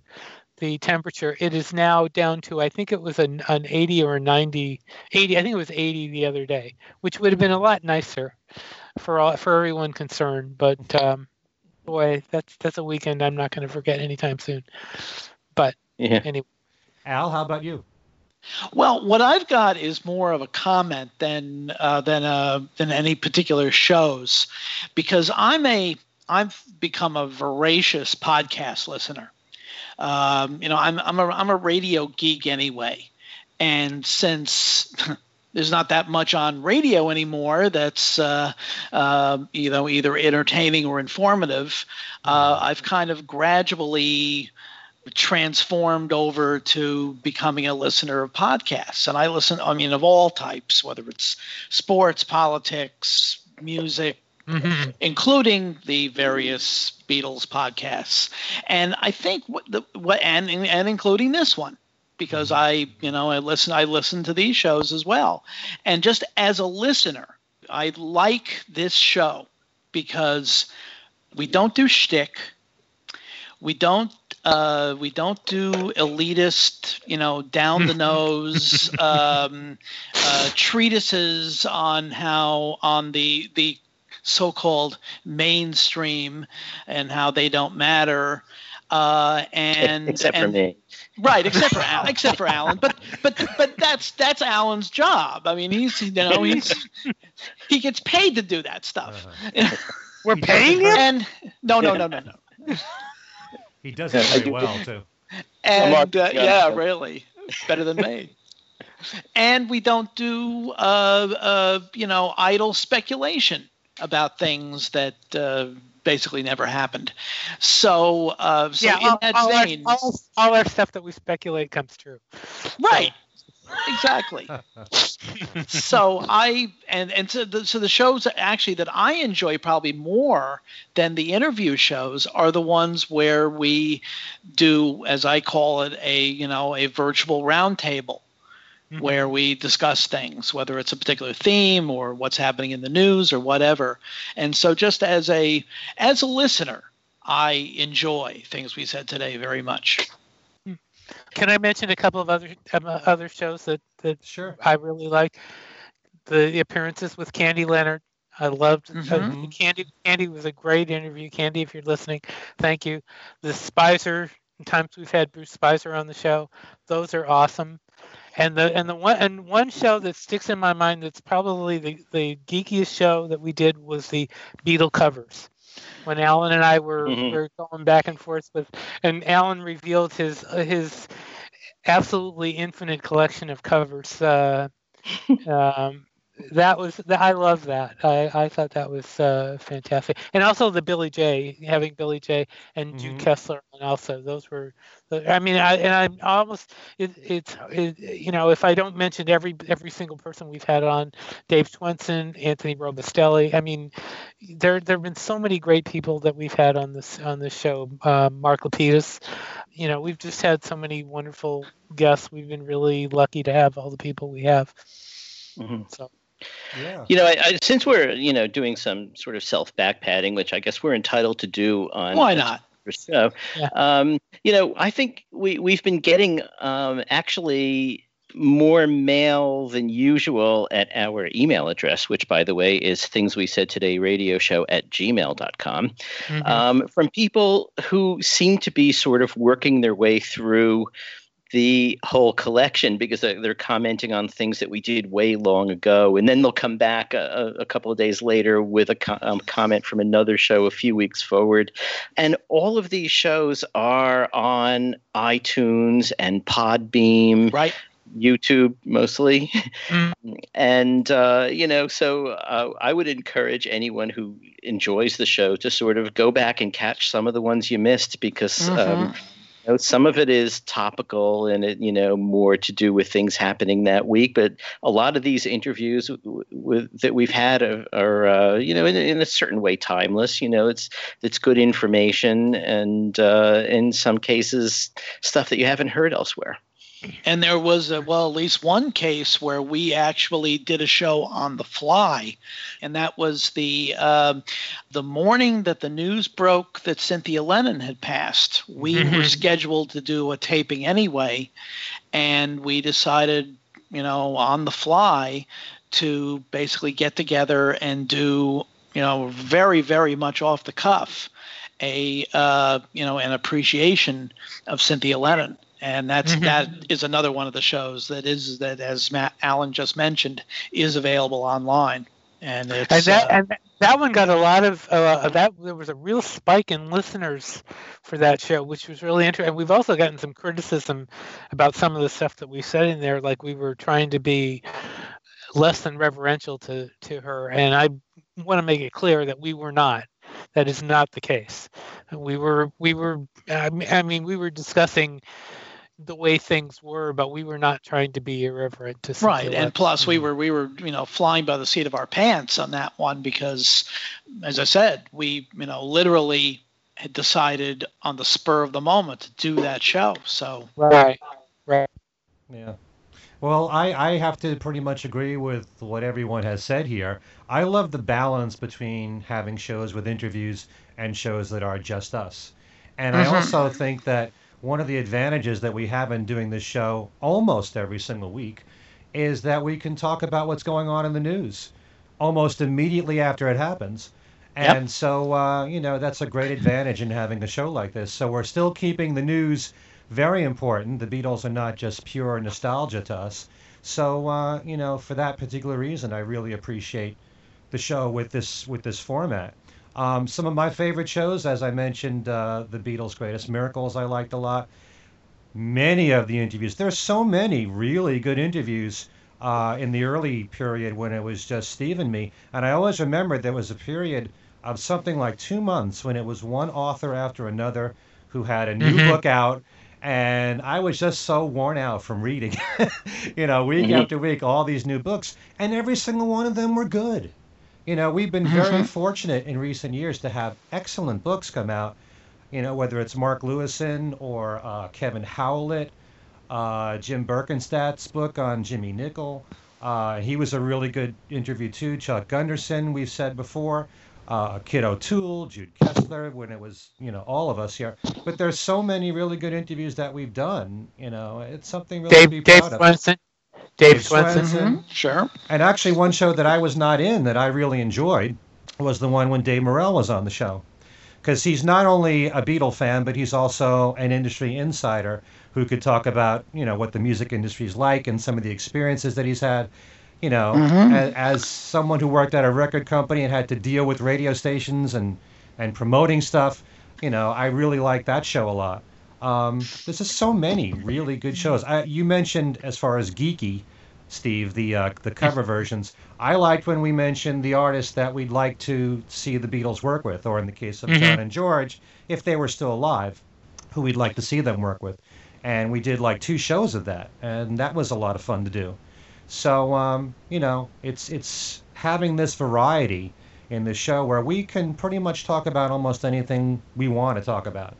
Speaker 2: the temperature. It is now down to i think it was an, an 80 or a 90 80 i think it was 80 the other day which would have been a lot nicer for all for everyone concerned. But um boy that's that's a weekend i'm not going to forget anytime soon but
Speaker 4: Yeah.
Speaker 2: anyway
Speaker 1: Al, how about you?
Speaker 3: Well, what I've got is more of a comment than uh, than uh, than any particular shows, because I'm a I've become a voracious podcast listener. Um, you know, I'm I'm a I'm a radio geek anyway, and since (laughs) there's not that much on radio anymore that's uh, uh, you know either entertaining or informative. Uh, I've kind of gradually transformed over to becoming a listener of podcasts, and I listen. I mean, of all types, whether it's sports, politics, music,
Speaker 2: Mm-hmm.
Speaker 3: including the various Beatles podcasts. And I think what the what and and including this one because I, you know, I listen I listen to these shows as well. And just as a listener, I like this show because we don't do shtick. We don't uh, we don't do elitist, you know, down the (laughs) nose um, uh, treatises on how on the the so-called mainstream and how they don't matter. Uh, and
Speaker 4: except
Speaker 3: and,
Speaker 4: for me.
Speaker 3: Right, except for Alan, (laughs) except for Alan, but but but that's that's Alan's job. I mean, he's you know he's he gets paid to do that stuff. (laughs)
Speaker 2: We're paying him.
Speaker 3: And no, no, no, no, no. (laughs)
Speaker 1: He does it very well too.
Speaker 3: And uh,
Speaker 4: yeah.
Speaker 3: yeah, really, better than me. And we don't do uh, uh, you know idle speculation about things that uh, basically never happened. So uh, so
Speaker 2: yeah,
Speaker 3: in
Speaker 2: all,
Speaker 3: that
Speaker 2: all our, all, all our stuff that we speculate comes true.
Speaker 3: right. Exactly. (laughs) so I and and so the, so the shows actually that I enjoy probably more than the interview shows are the ones where we do, as I call it, a you know a virtual roundtable.
Speaker 2: Mhm.
Speaker 3: Where we discuss things, whether it's a particular theme or what's happening in the news or whatever, and so just as a as a listener, I enjoy things we said today very much.
Speaker 2: Can I mention a couple of other um, uh, other shows that that
Speaker 1: Sure.
Speaker 2: I really like? The, the appearances with Candy Leonard. I loved uh,
Speaker 3: Mhm.
Speaker 2: Candy. Candy was a great interview. Candy, if you're listening, thank you. The Spizer times we've had Bruce Spizer on the show, those are awesome. And the and the one and one show that sticks in my mind that's probably the, the geekiest show that we did was the Beatle covers. When Alan and I were,
Speaker 4: Mhm.
Speaker 2: were going back and forth with, and Alan revealed his uh, his absolutely infinite collection of covers. Uh, (laughs) um, that was I love that. I, I thought that was uh, fantastic, and also the Billy J having Billy J and Jude
Speaker 1: Mhm.
Speaker 2: Kessler, and also those were. I mean, I and I'm almost it, it's it, you know if I don't mention every every single person we've had on, Dave Swenson, Anthony Robustelli. I mean, there there have been so many great people that we've had on this on this show. Uh, Mark Lapidus, you know, we've just had so many wonderful guests. We've been really lucky to have all the people we have.
Speaker 4: Mhm.
Speaker 2: So
Speaker 1: Yeah.
Speaker 4: You know, I, I, since we're you know doing some sort of self back padding, which I guess we're entitled to do on
Speaker 3: Why not?
Speaker 4: So,
Speaker 2: Yeah.
Speaker 4: um, you know, I think we we've been getting um, actually more mail than usual at our email address, which, by the way, is things we said today radio show at gmail.com,
Speaker 2: mhm.
Speaker 4: um, from people who seem to be sort of working their way through the whole collection because they're, they're commenting on things that we did way long ago and then they'll come back a, a couple of days later with a um, comment from another show a few weeks forward and all of these shows are on itunes and podbean
Speaker 3: Right.
Speaker 4: youtube mostly
Speaker 2: Mm. (laughs)
Speaker 4: and uh, you know so uh, i would encourage anyone who enjoys the show to sort of go back and catch some of the ones you missed because um,
Speaker 3: Mhm.
Speaker 4: you know, some of it is topical and it you know more to do with things happening that week but a lot of these interviews w- with, that we've had are, are uh, you know in, in a certain way timeless you know it's it's good information and uh, in some cases stuff that you haven't heard elsewhere
Speaker 3: And there was, a, well, at least one case where we actually did a show on the fly, and that was the um, the morning that the news broke that Cynthia Lennon had passed. We were
Speaker 2: Mhm.
Speaker 3: scheduled to do a taping anyway, and we decided, you know, on the fly, to basically get together and do, you know, very very much off the cuff, a uh, you know an appreciation of Cynthia Lennon and that's
Speaker 2: Mhm.
Speaker 3: that is another one of the shows that is that as Matt Allen just mentioned is available online and it's
Speaker 2: and that
Speaker 3: uh,
Speaker 2: and that one got a lot of uh, that there was a real spike in listeners for that show which was really interesting and we've also gotten some criticism about some of the stuff that we said in there like we were trying to be less than reverential to to her, and I want to make it clear that we were not. That is not the case. We were we were I mean we were discussing the way things were, but we were not trying to be irreverent to
Speaker 3: right. And plus, we were we were you know flying by the seat of our pants on that one because, as I said, we you know literally had decided on the spur of the moment to do that show. So
Speaker 2: right, right,
Speaker 1: yeah. Well, I, I have to pretty much agree with what everyone has said here. I love the balance between having shows with interviews and shows that are just us. And mm-hmm. I also think that one of the advantages that we have in doing this show almost every single week is that we can talk about what's going on in the news almost immediately after it happens. And yep. so, uh, you know, that's a great advantage in having a show like this. So we're still keeping the news very important. The Beatles are not just pure nostalgia to us. So, uh, you know, for that particular reason, I really appreciate the show with this with this format. Um, some of my favorite shows, as I mentioned, uh, the Beatles' Greatest Miracles, I liked a lot. Many of the interviews, there's so many really good interviews uh, in the early period when it was just Steve and me. And I always remember there was a period of something like two months when it was one author after another who had a new mm-hmm. book out. And I was just so worn out from reading, (laughs) you know, week mm-hmm. after week, all these new books. And every single one of them were good. You know, we've been very mm-hmm. fortunate in recent years to have excellent books come out. You know, whether it's Mark Lewisohn or uh, Kevin Howlett, uh, Jim Berkenstadt's book on Jimmy Nicol. Uh, he was a really good interview too. Chuck Gunderson, we've said before. Uh, Kit O'Toole, Jude Kessler, when it was, you know, all of us here. But there's so many really good interviews that we've done. You know, it's something really
Speaker 2: Dave,
Speaker 1: to be
Speaker 2: Dave
Speaker 1: proud
Speaker 2: Swenson.
Speaker 1: of.
Speaker 2: Dave Swenson.
Speaker 3: Mm-hmm. Sure.
Speaker 1: And actually, one show that I was not in that I really enjoyed was the one when Dave Morrell was on the show. Because he's not only a Beatle fan, but he's also an industry insider who could talk about, you know, what the music industry is like and some of the experiences that he's had. You know,
Speaker 3: mm-hmm.
Speaker 1: as, as someone who worked at a record company and had to deal with radio stations and, and promoting stuff, you know, I really like that show a lot. Um, there's just so many really good shows. I, you mentioned as far as geeky, Steve, the uh, the cover versions. I liked when we mentioned the artists that we'd like to see the Beatles work with, or in the case of mm-hmm. John and George, if they were still alive, who we'd like to see them work with. And we did like two shows of that, and that was a lot of fun to do. So um, you know, it's it's having this variety in the show where we can pretty much talk about almost anything we want to talk about.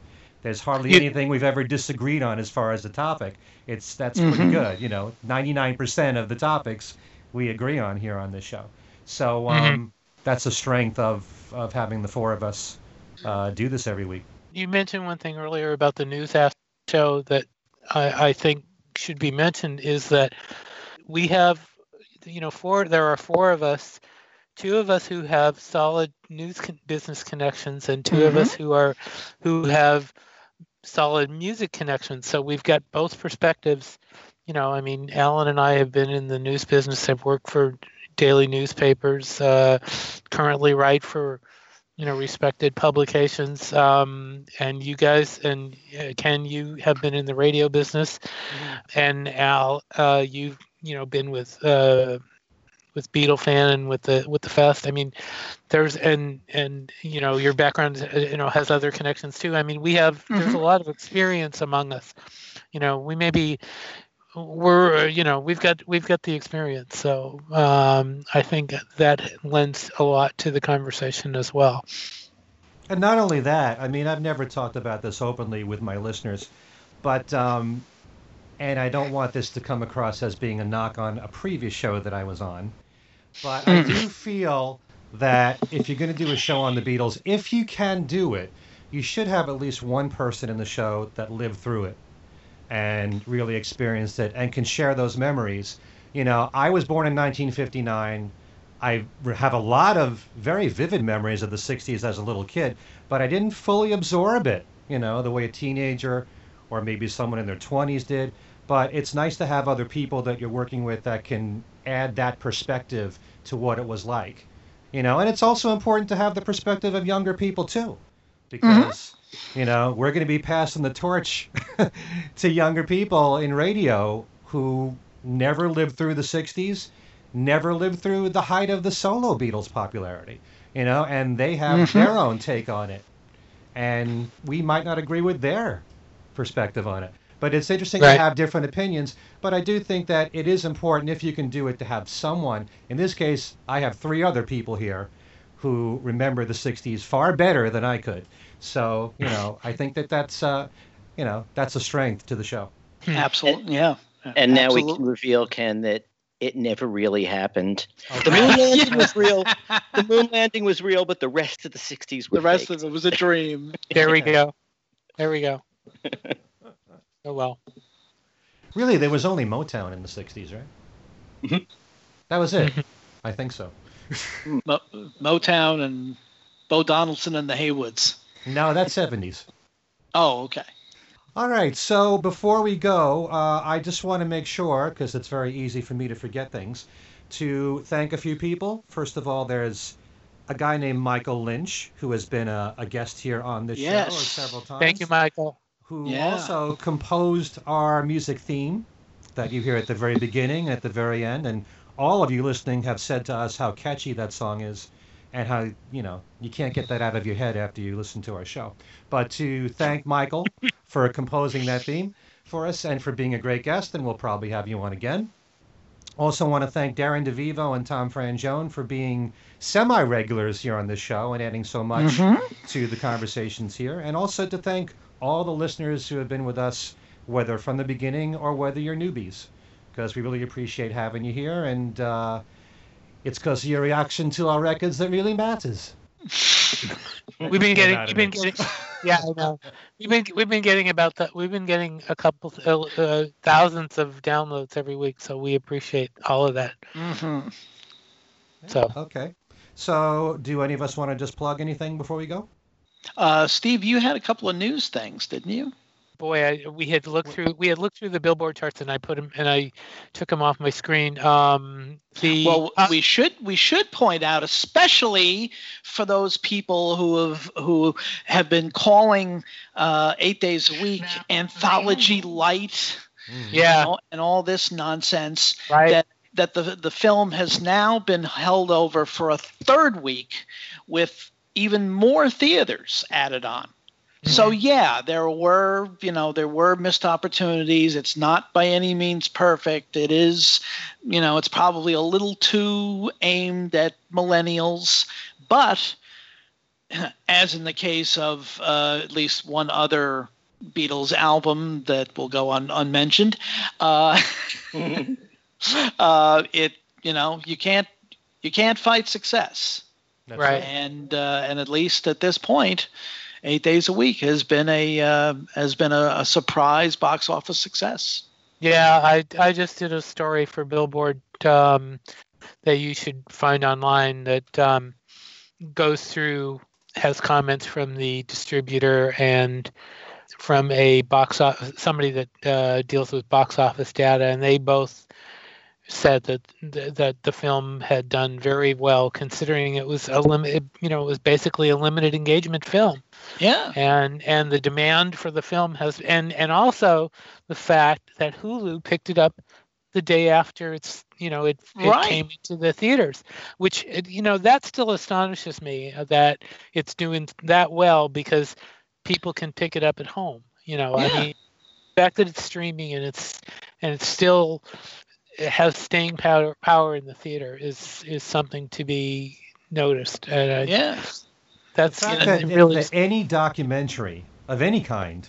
Speaker 1: There's hardly anything we've ever disagreed on as far as the topic. It's that's pretty mm-hmm. good. You know, 99% of the topics we agree on here on this show. So um, mm-hmm. that's a strength of of having the four of us uh, do this every week.
Speaker 2: You mentioned one thing earlier about the news after show that I, I think should be mentioned is that we have, you know, four. There are four of us two of us who have solid news con- business connections and 2 mm-hmm. of us who are who have solid music connections. So we've got both perspectives. You know, I mean, Alan and I have been in the news business. I've worked for daily newspapers. Uh, currently, write for you know respected publications. Um, and you guys and uh, Ken, you have been in the radio business, mm-hmm. and Al, uh, you've you know been with uh, with Beatlefan and with the with the fest. I mean, there's and and you know your background you know has other connections too. I mean, we have mm-hmm. there's a lot of experience among us. You know, we maybe we're uh, you know we've got we've got the experience. So um, I think that lends a lot to the conversation as well.
Speaker 1: And not only that, I mean, I've never talked about this openly with my listeners, but um, and I don't want this to come across as being a knock on a previous show that I was on. But (clears throat) I do feel that if you're going to do a show on the Beatles, if you can do it, you should have at least one person in the show that lived through it and really experienced it and can share those memories. You know, I was born in 1959. I have a lot of very vivid memories of the 60s as a little kid, but I didn't fully absorb it, you know, the way a teenager or maybe someone in their 20s did. But it's nice to have other people that you're working with that can add that perspective to what it was like. You know, and it's also important to have the perspective of younger people too. Because, mm-hmm. you know, we're going to be passing the torch (laughs) to younger people in radio who never lived through the 60s, never lived through the height of the solo Beatles popularity, you know, and they have
Speaker 3: Mhm.
Speaker 1: their own take on it. And we might not agree with their perspective on it. But it's interesting
Speaker 2: Right.
Speaker 1: to have different opinions. But I do think that it is important, if you can do it, to have someone. In this case, I have three other people here who remember the 60s far better than I could. So, you know, I think that that's, uh, you know, that's a strength to the show.
Speaker 3: Absolutely, yeah.
Speaker 4: And now we can reveal, Ken, that it never really happened. The moon (laughs) landing was real. The moon landing was real, but the rest of the 60s were
Speaker 3: The rest
Speaker 4: fake.
Speaker 3: of it was a dream.
Speaker 2: There we (laughs) go. There we go. (laughs) Oh well.
Speaker 1: Really, there was only Motown in the 60s, right?
Speaker 4: Mhm.
Speaker 1: That was it. I think so.
Speaker 3: Mo- Motown and Bo Donaldson and the Heywoods.
Speaker 1: No, that's 70s.
Speaker 3: Oh, okay.
Speaker 1: All right, so before we go, uh, I just want to make sure, because it's very easy for me to forget things, to thank a few people. First of all, there's a guy named Michael Lynch, who has been a, a guest here on this
Speaker 3: Yes.
Speaker 1: show several times.
Speaker 2: Thank you, Michael.
Speaker 1: Who
Speaker 3: Yeah.
Speaker 1: also composed our music theme that you hear at the very beginning, at the very end, and all of you listening have said to us how catchy that song is, and how you know you can't get that out of your head after you listen to our show. But to thank Michael for composing that theme for us and for being a great guest, and we'll probably have you on again. Also want to thank Darren DeVivo and Tom Frangione for being semi-regulars here on this show and adding so much mm-hmm. to the conversations here, and also to thank all the listeners who have been with us, whether from the beginning or whether you're newbies, because we really appreciate having you here, and uh, it's because of your reaction to our records that really matters. (laughs)
Speaker 2: We've been getting. We've been getting. Yeah, I know. We've been we've been getting about that. We've been getting a couple uh, uh, thousands of downloads every week, so we appreciate all of that.
Speaker 3: hmm
Speaker 2: So
Speaker 1: Okay. So, do any of us want to just plug anything before we go?
Speaker 3: Uh, Steve, you had a couple of news things, didn't you?
Speaker 2: boy, I, we had looked through we had looked through the Billboard charts, and I put them and I took them off my screen. Um, the
Speaker 3: Well,
Speaker 2: uh,
Speaker 3: we should we should point out, especially for those people who have who have been calling uh, eight days a week anthology light
Speaker 2: yeah,
Speaker 3: and all, and all this nonsense.
Speaker 2: right.
Speaker 3: that that the the film has now been held over for a third week with even more theaters added on. So yeah, there were, you know, there were missed opportunities. It's not by any means perfect. It is, you know, it's probably a little too aimed at millennials, but (clears throat) as in the case of uh, at least one other Beatles album that will go un- unmentioned, uh, (laughs) uh, it you know you can't you can't fight success
Speaker 1: That's
Speaker 2: Right.
Speaker 3: and uh, and at least at this point eight days a week has been a uh, has been a, a surprise box office success
Speaker 2: Yeah, I I just did a story for Billboard um, that you should find online that um, goes through has comments from the distributor and from a box office somebody that uh, deals with box office data, and they both said that that the film had done very well considering it was a limited you know it was basically a limited engagement film
Speaker 3: yeah
Speaker 2: and and the demand for the film has and and also the fact that Hulu picked it up the day after it's you know it, it
Speaker 3: Right.
Speaker 2: came to the theaters which it, you know that still astonishes me uh, that it's doing that well because people can pick it up at home you know
Speaker 3: Yeah.
Speaker 2: i mean the fact that it's streaming and it's and it's still has staying power power in the theater is is something to be noticed and I,
Speaker 3: yeah
Speaker 2: that's
Speaker 1: The fact that,
Speaker 2: really
Speaker 1: that any documentary of any kind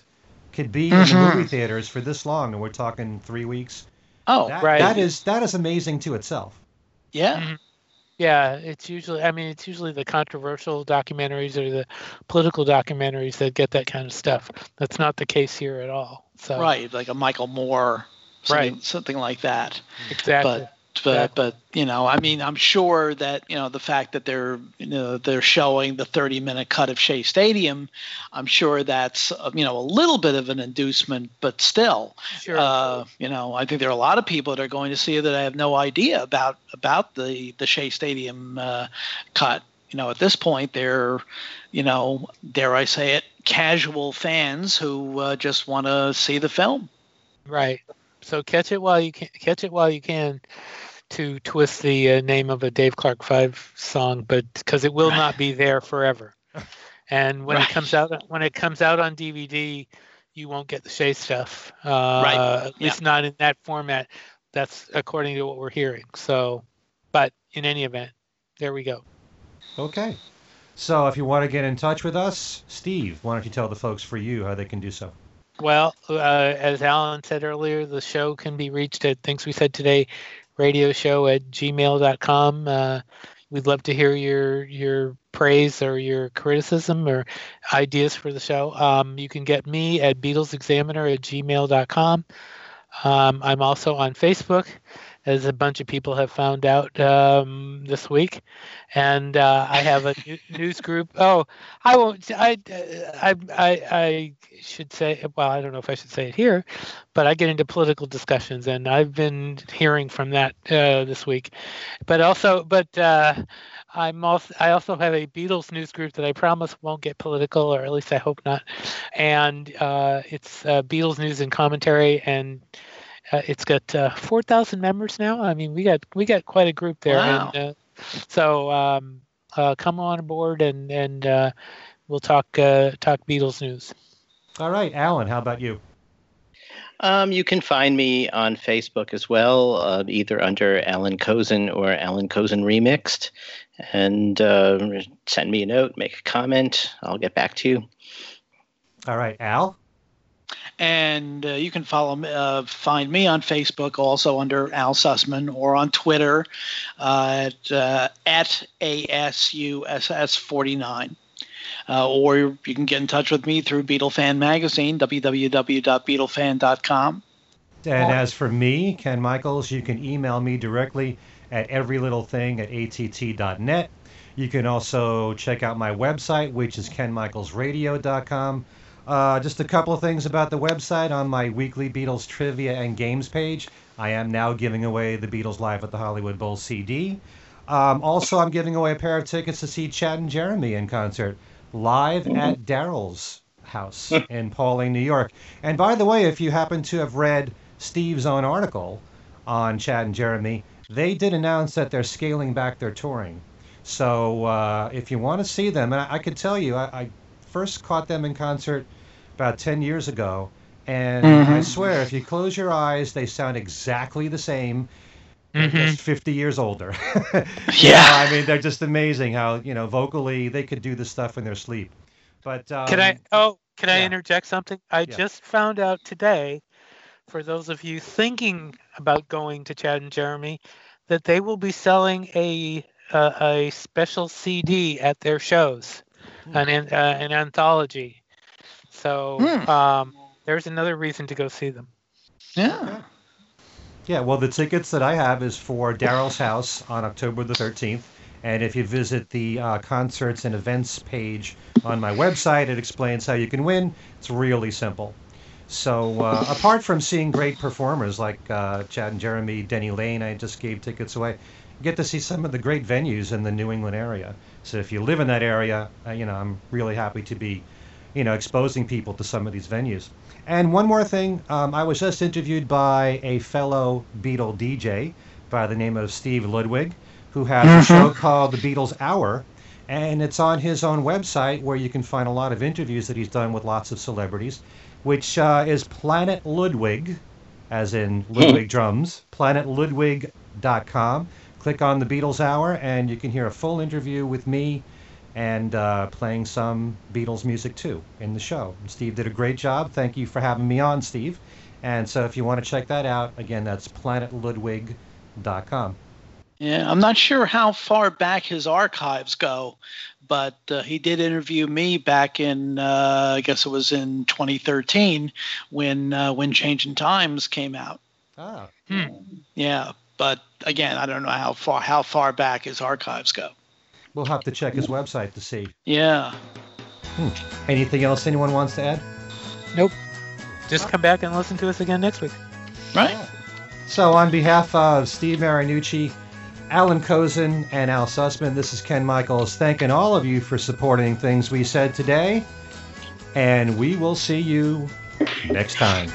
Speaker 1: could be in the
Speaker 3: Mhm.
Speaker 1: movie theaters for this long, and we're talking three weeks.
Speaker 3: oh
Speaker 1: That,
Speaker 2: right.
Speaker 1: that is that is amazing to itself.
Speaker 3: yeah
Speaker 2: Yeah, it's usually. I mean, it's usually the controversial documentaries or the political documentaries that get that kind of stuff. That's not the case here at all. So
Speaker 3: right like a michael moore something,
Speaker 2: Right.
Speaker 3: something like that
Speaker 2: exactly.
Speaker 3: but but
Speaker 2: Exactly.
Speaker 3: but you know i mean i'm sure that you know the fact that they're you know they're showing the 30 minute cut of shea stadium i'm sure that's uh, you know a little bit of an inducement but still
Speaker 2: sure.
Speaker 3: uh, you know i think there are a lot of people that are going to see it that have no idea about about the the shea stadium uh, cut you know at this point they're you know dare i say it casual fans who uh, just want to see the film
Speaker 2: right. So catch it while you can. Catch it while you can. to twist the uh, name of a Dave Clark Five song, but because it will not be there forever. (laughs) And when
Speaker 3: Right.
Speaker 2: it comes out, when it comes out on DVD, you won't get the Shea stuff. Uh,
Speaker 3: Right.
Speaker 2: At least not in that format. That's according to what we're hearing. So, but in any event, there we go.
Speaker 1: Okay. So if you want to get in touch with us, Steve, why don't you tell the folks for you how they can do so?
Speaker 2: Well, uh, as Alan said earlier, the show can be reached at Things We Said Today radio show at gmail.com. Uh, we'd love to hear your your praise or your criticism or ideas for the show. Um, you can get me at BeatlesExaminer at gmail.com. Um, I'm also on Facebook, as a bunch of people have found out um, this week, and uh, I have a (laughs) news group. Oh, I won't. I, I, I, I should say. Well, I don't know if I should say it here, but I get into political discussions, and I've been hearing from that uh, this week. But also, but uh, I'm also. I also have a Beatles news group that I promise won't get political, or at least I hope not. And uh, it's uh, Beatles news and commentary, and uh, it's got uh, 4,000 members now. I mean, we got we got quite a group there.
Speaker 3: Wow.
Speaker 2: And, uh, so um, uh, come on board and and uh, we'll talk uh, talk Beatles news.
Speaker 1: All right, Alan, how about you?
Speaker 4: Um, you can find me on Facebook as well, uh, either under Alan Kozinn or Alan Kozinn Remixed. And uh, send me a note, make a comment. I'll get back to you.
Speaker 1: All right, Al.
Speaker 3: And uh, you can follow me, uh, find me on Facebook also under Al Sussman or on Twitter uh, at uh, at ASUSS49. Uh, or you can get in touch with me through Beatlefan Magazine, www.beatlefan.com.
Speaker 1: And as for me, Ken Michaels, you can email me directly at everylittlething at att.net. You can also check out my website, which is kenmichaelsradio.com. Uh, just a couple of things about the website on my weekly Beatles trivia and games page. I am now giving away the Beatles Live at the Hollywood Bowl CD. Um, also, I'm giving away a pair of tickets to see Chad and Jeremy in concert live at Daryl's house (laughs) in Pawling, New York. And by the way, if you happen to have read Steve's own article on Chad and Jeremy, they did announce that they're scaling back their touring. So uh, if you want to see them, and I, I could tell you, I, I first caught them in concert about 10 years ago. And I
Speaker 3: Mhm.
Speaker 1: swear, if you close your eyes, they sound exactly the same, they're
Speaker 2: Mhm.
Speaker 1: just 50 years older. (laughs) You
Speaker 3: Yeah.
Speaker 1: know, I mean, they're just amazing how, you know, vocally they could do this stuff in their sleep. But um,
Speaker 2: Can I? Oh, can I interject something? I
Speaker 1: Yeah.
Speaker 2: just found out today, for those of you thinking about going to Chad and Jeremy, that they will be selling a uh, a special CD at their shows, an an, uh, an anthology. So
Speaker 3: Hmm.
Speaker 2: um, there's another reason to go see them.
Speaker 3: Yeah.
Speaker 1: Yeah, well, the tickets that I have is for Daryl's house on October the 13th. And if you visit the uh, concerts and events page on my website, it explains how you can win. It's really simple. So, uh, apart from seeing great performers like uh, Chad and Jeremy, Denny Laine, I just gave tickets away, you get to see some of the great venues in the New England area. So, if you live in that area, uh, you know, I'm really happy to be, you know, exposing people to some of these venues. And one more thing, um, I was just interviewed by a fellow Beatle DJ by the name of Steve Ludwig, who has a show called The Beatles Hour, and it's on his own website where you can find a lot of interviews that he's done with lots of celebrities, which uh, is Planet Ludwig, as in Ludwig drums, planetludwig.com. Click on The Beatles Hour, and you can hear a full interview with me and uh, playing some Beatles music too in the show. Steve did a great job. Thank you for having me on, Steve. And so if you want to check that out, again, that's planetludwig.com.
Speaker 3: Yeah, I'm not sure how far back his archives go, but uh, he did interview me back in, uh, I guess it was in 2013 when uh, when Changing Times came out.
Speaker 1: Ah,
Speaker 3: Yeah, but again, I don't know how far how far back his archives go.
Speaker 1: We'll have to check his website to see.
Speaker 3: Yeah. Hmm.
Speaker 1: Anything else anyone wants to add? Nope.
Speaker 2: Just come back and listen to us again next week.
Speaker 3: Right.
Speaker 1: So, on behalf of Steve Marinucci, Alan Kozinn, and Al Sussman, this is Ken Michaels thanking all of you for supporting things we said today. And we will see you next time.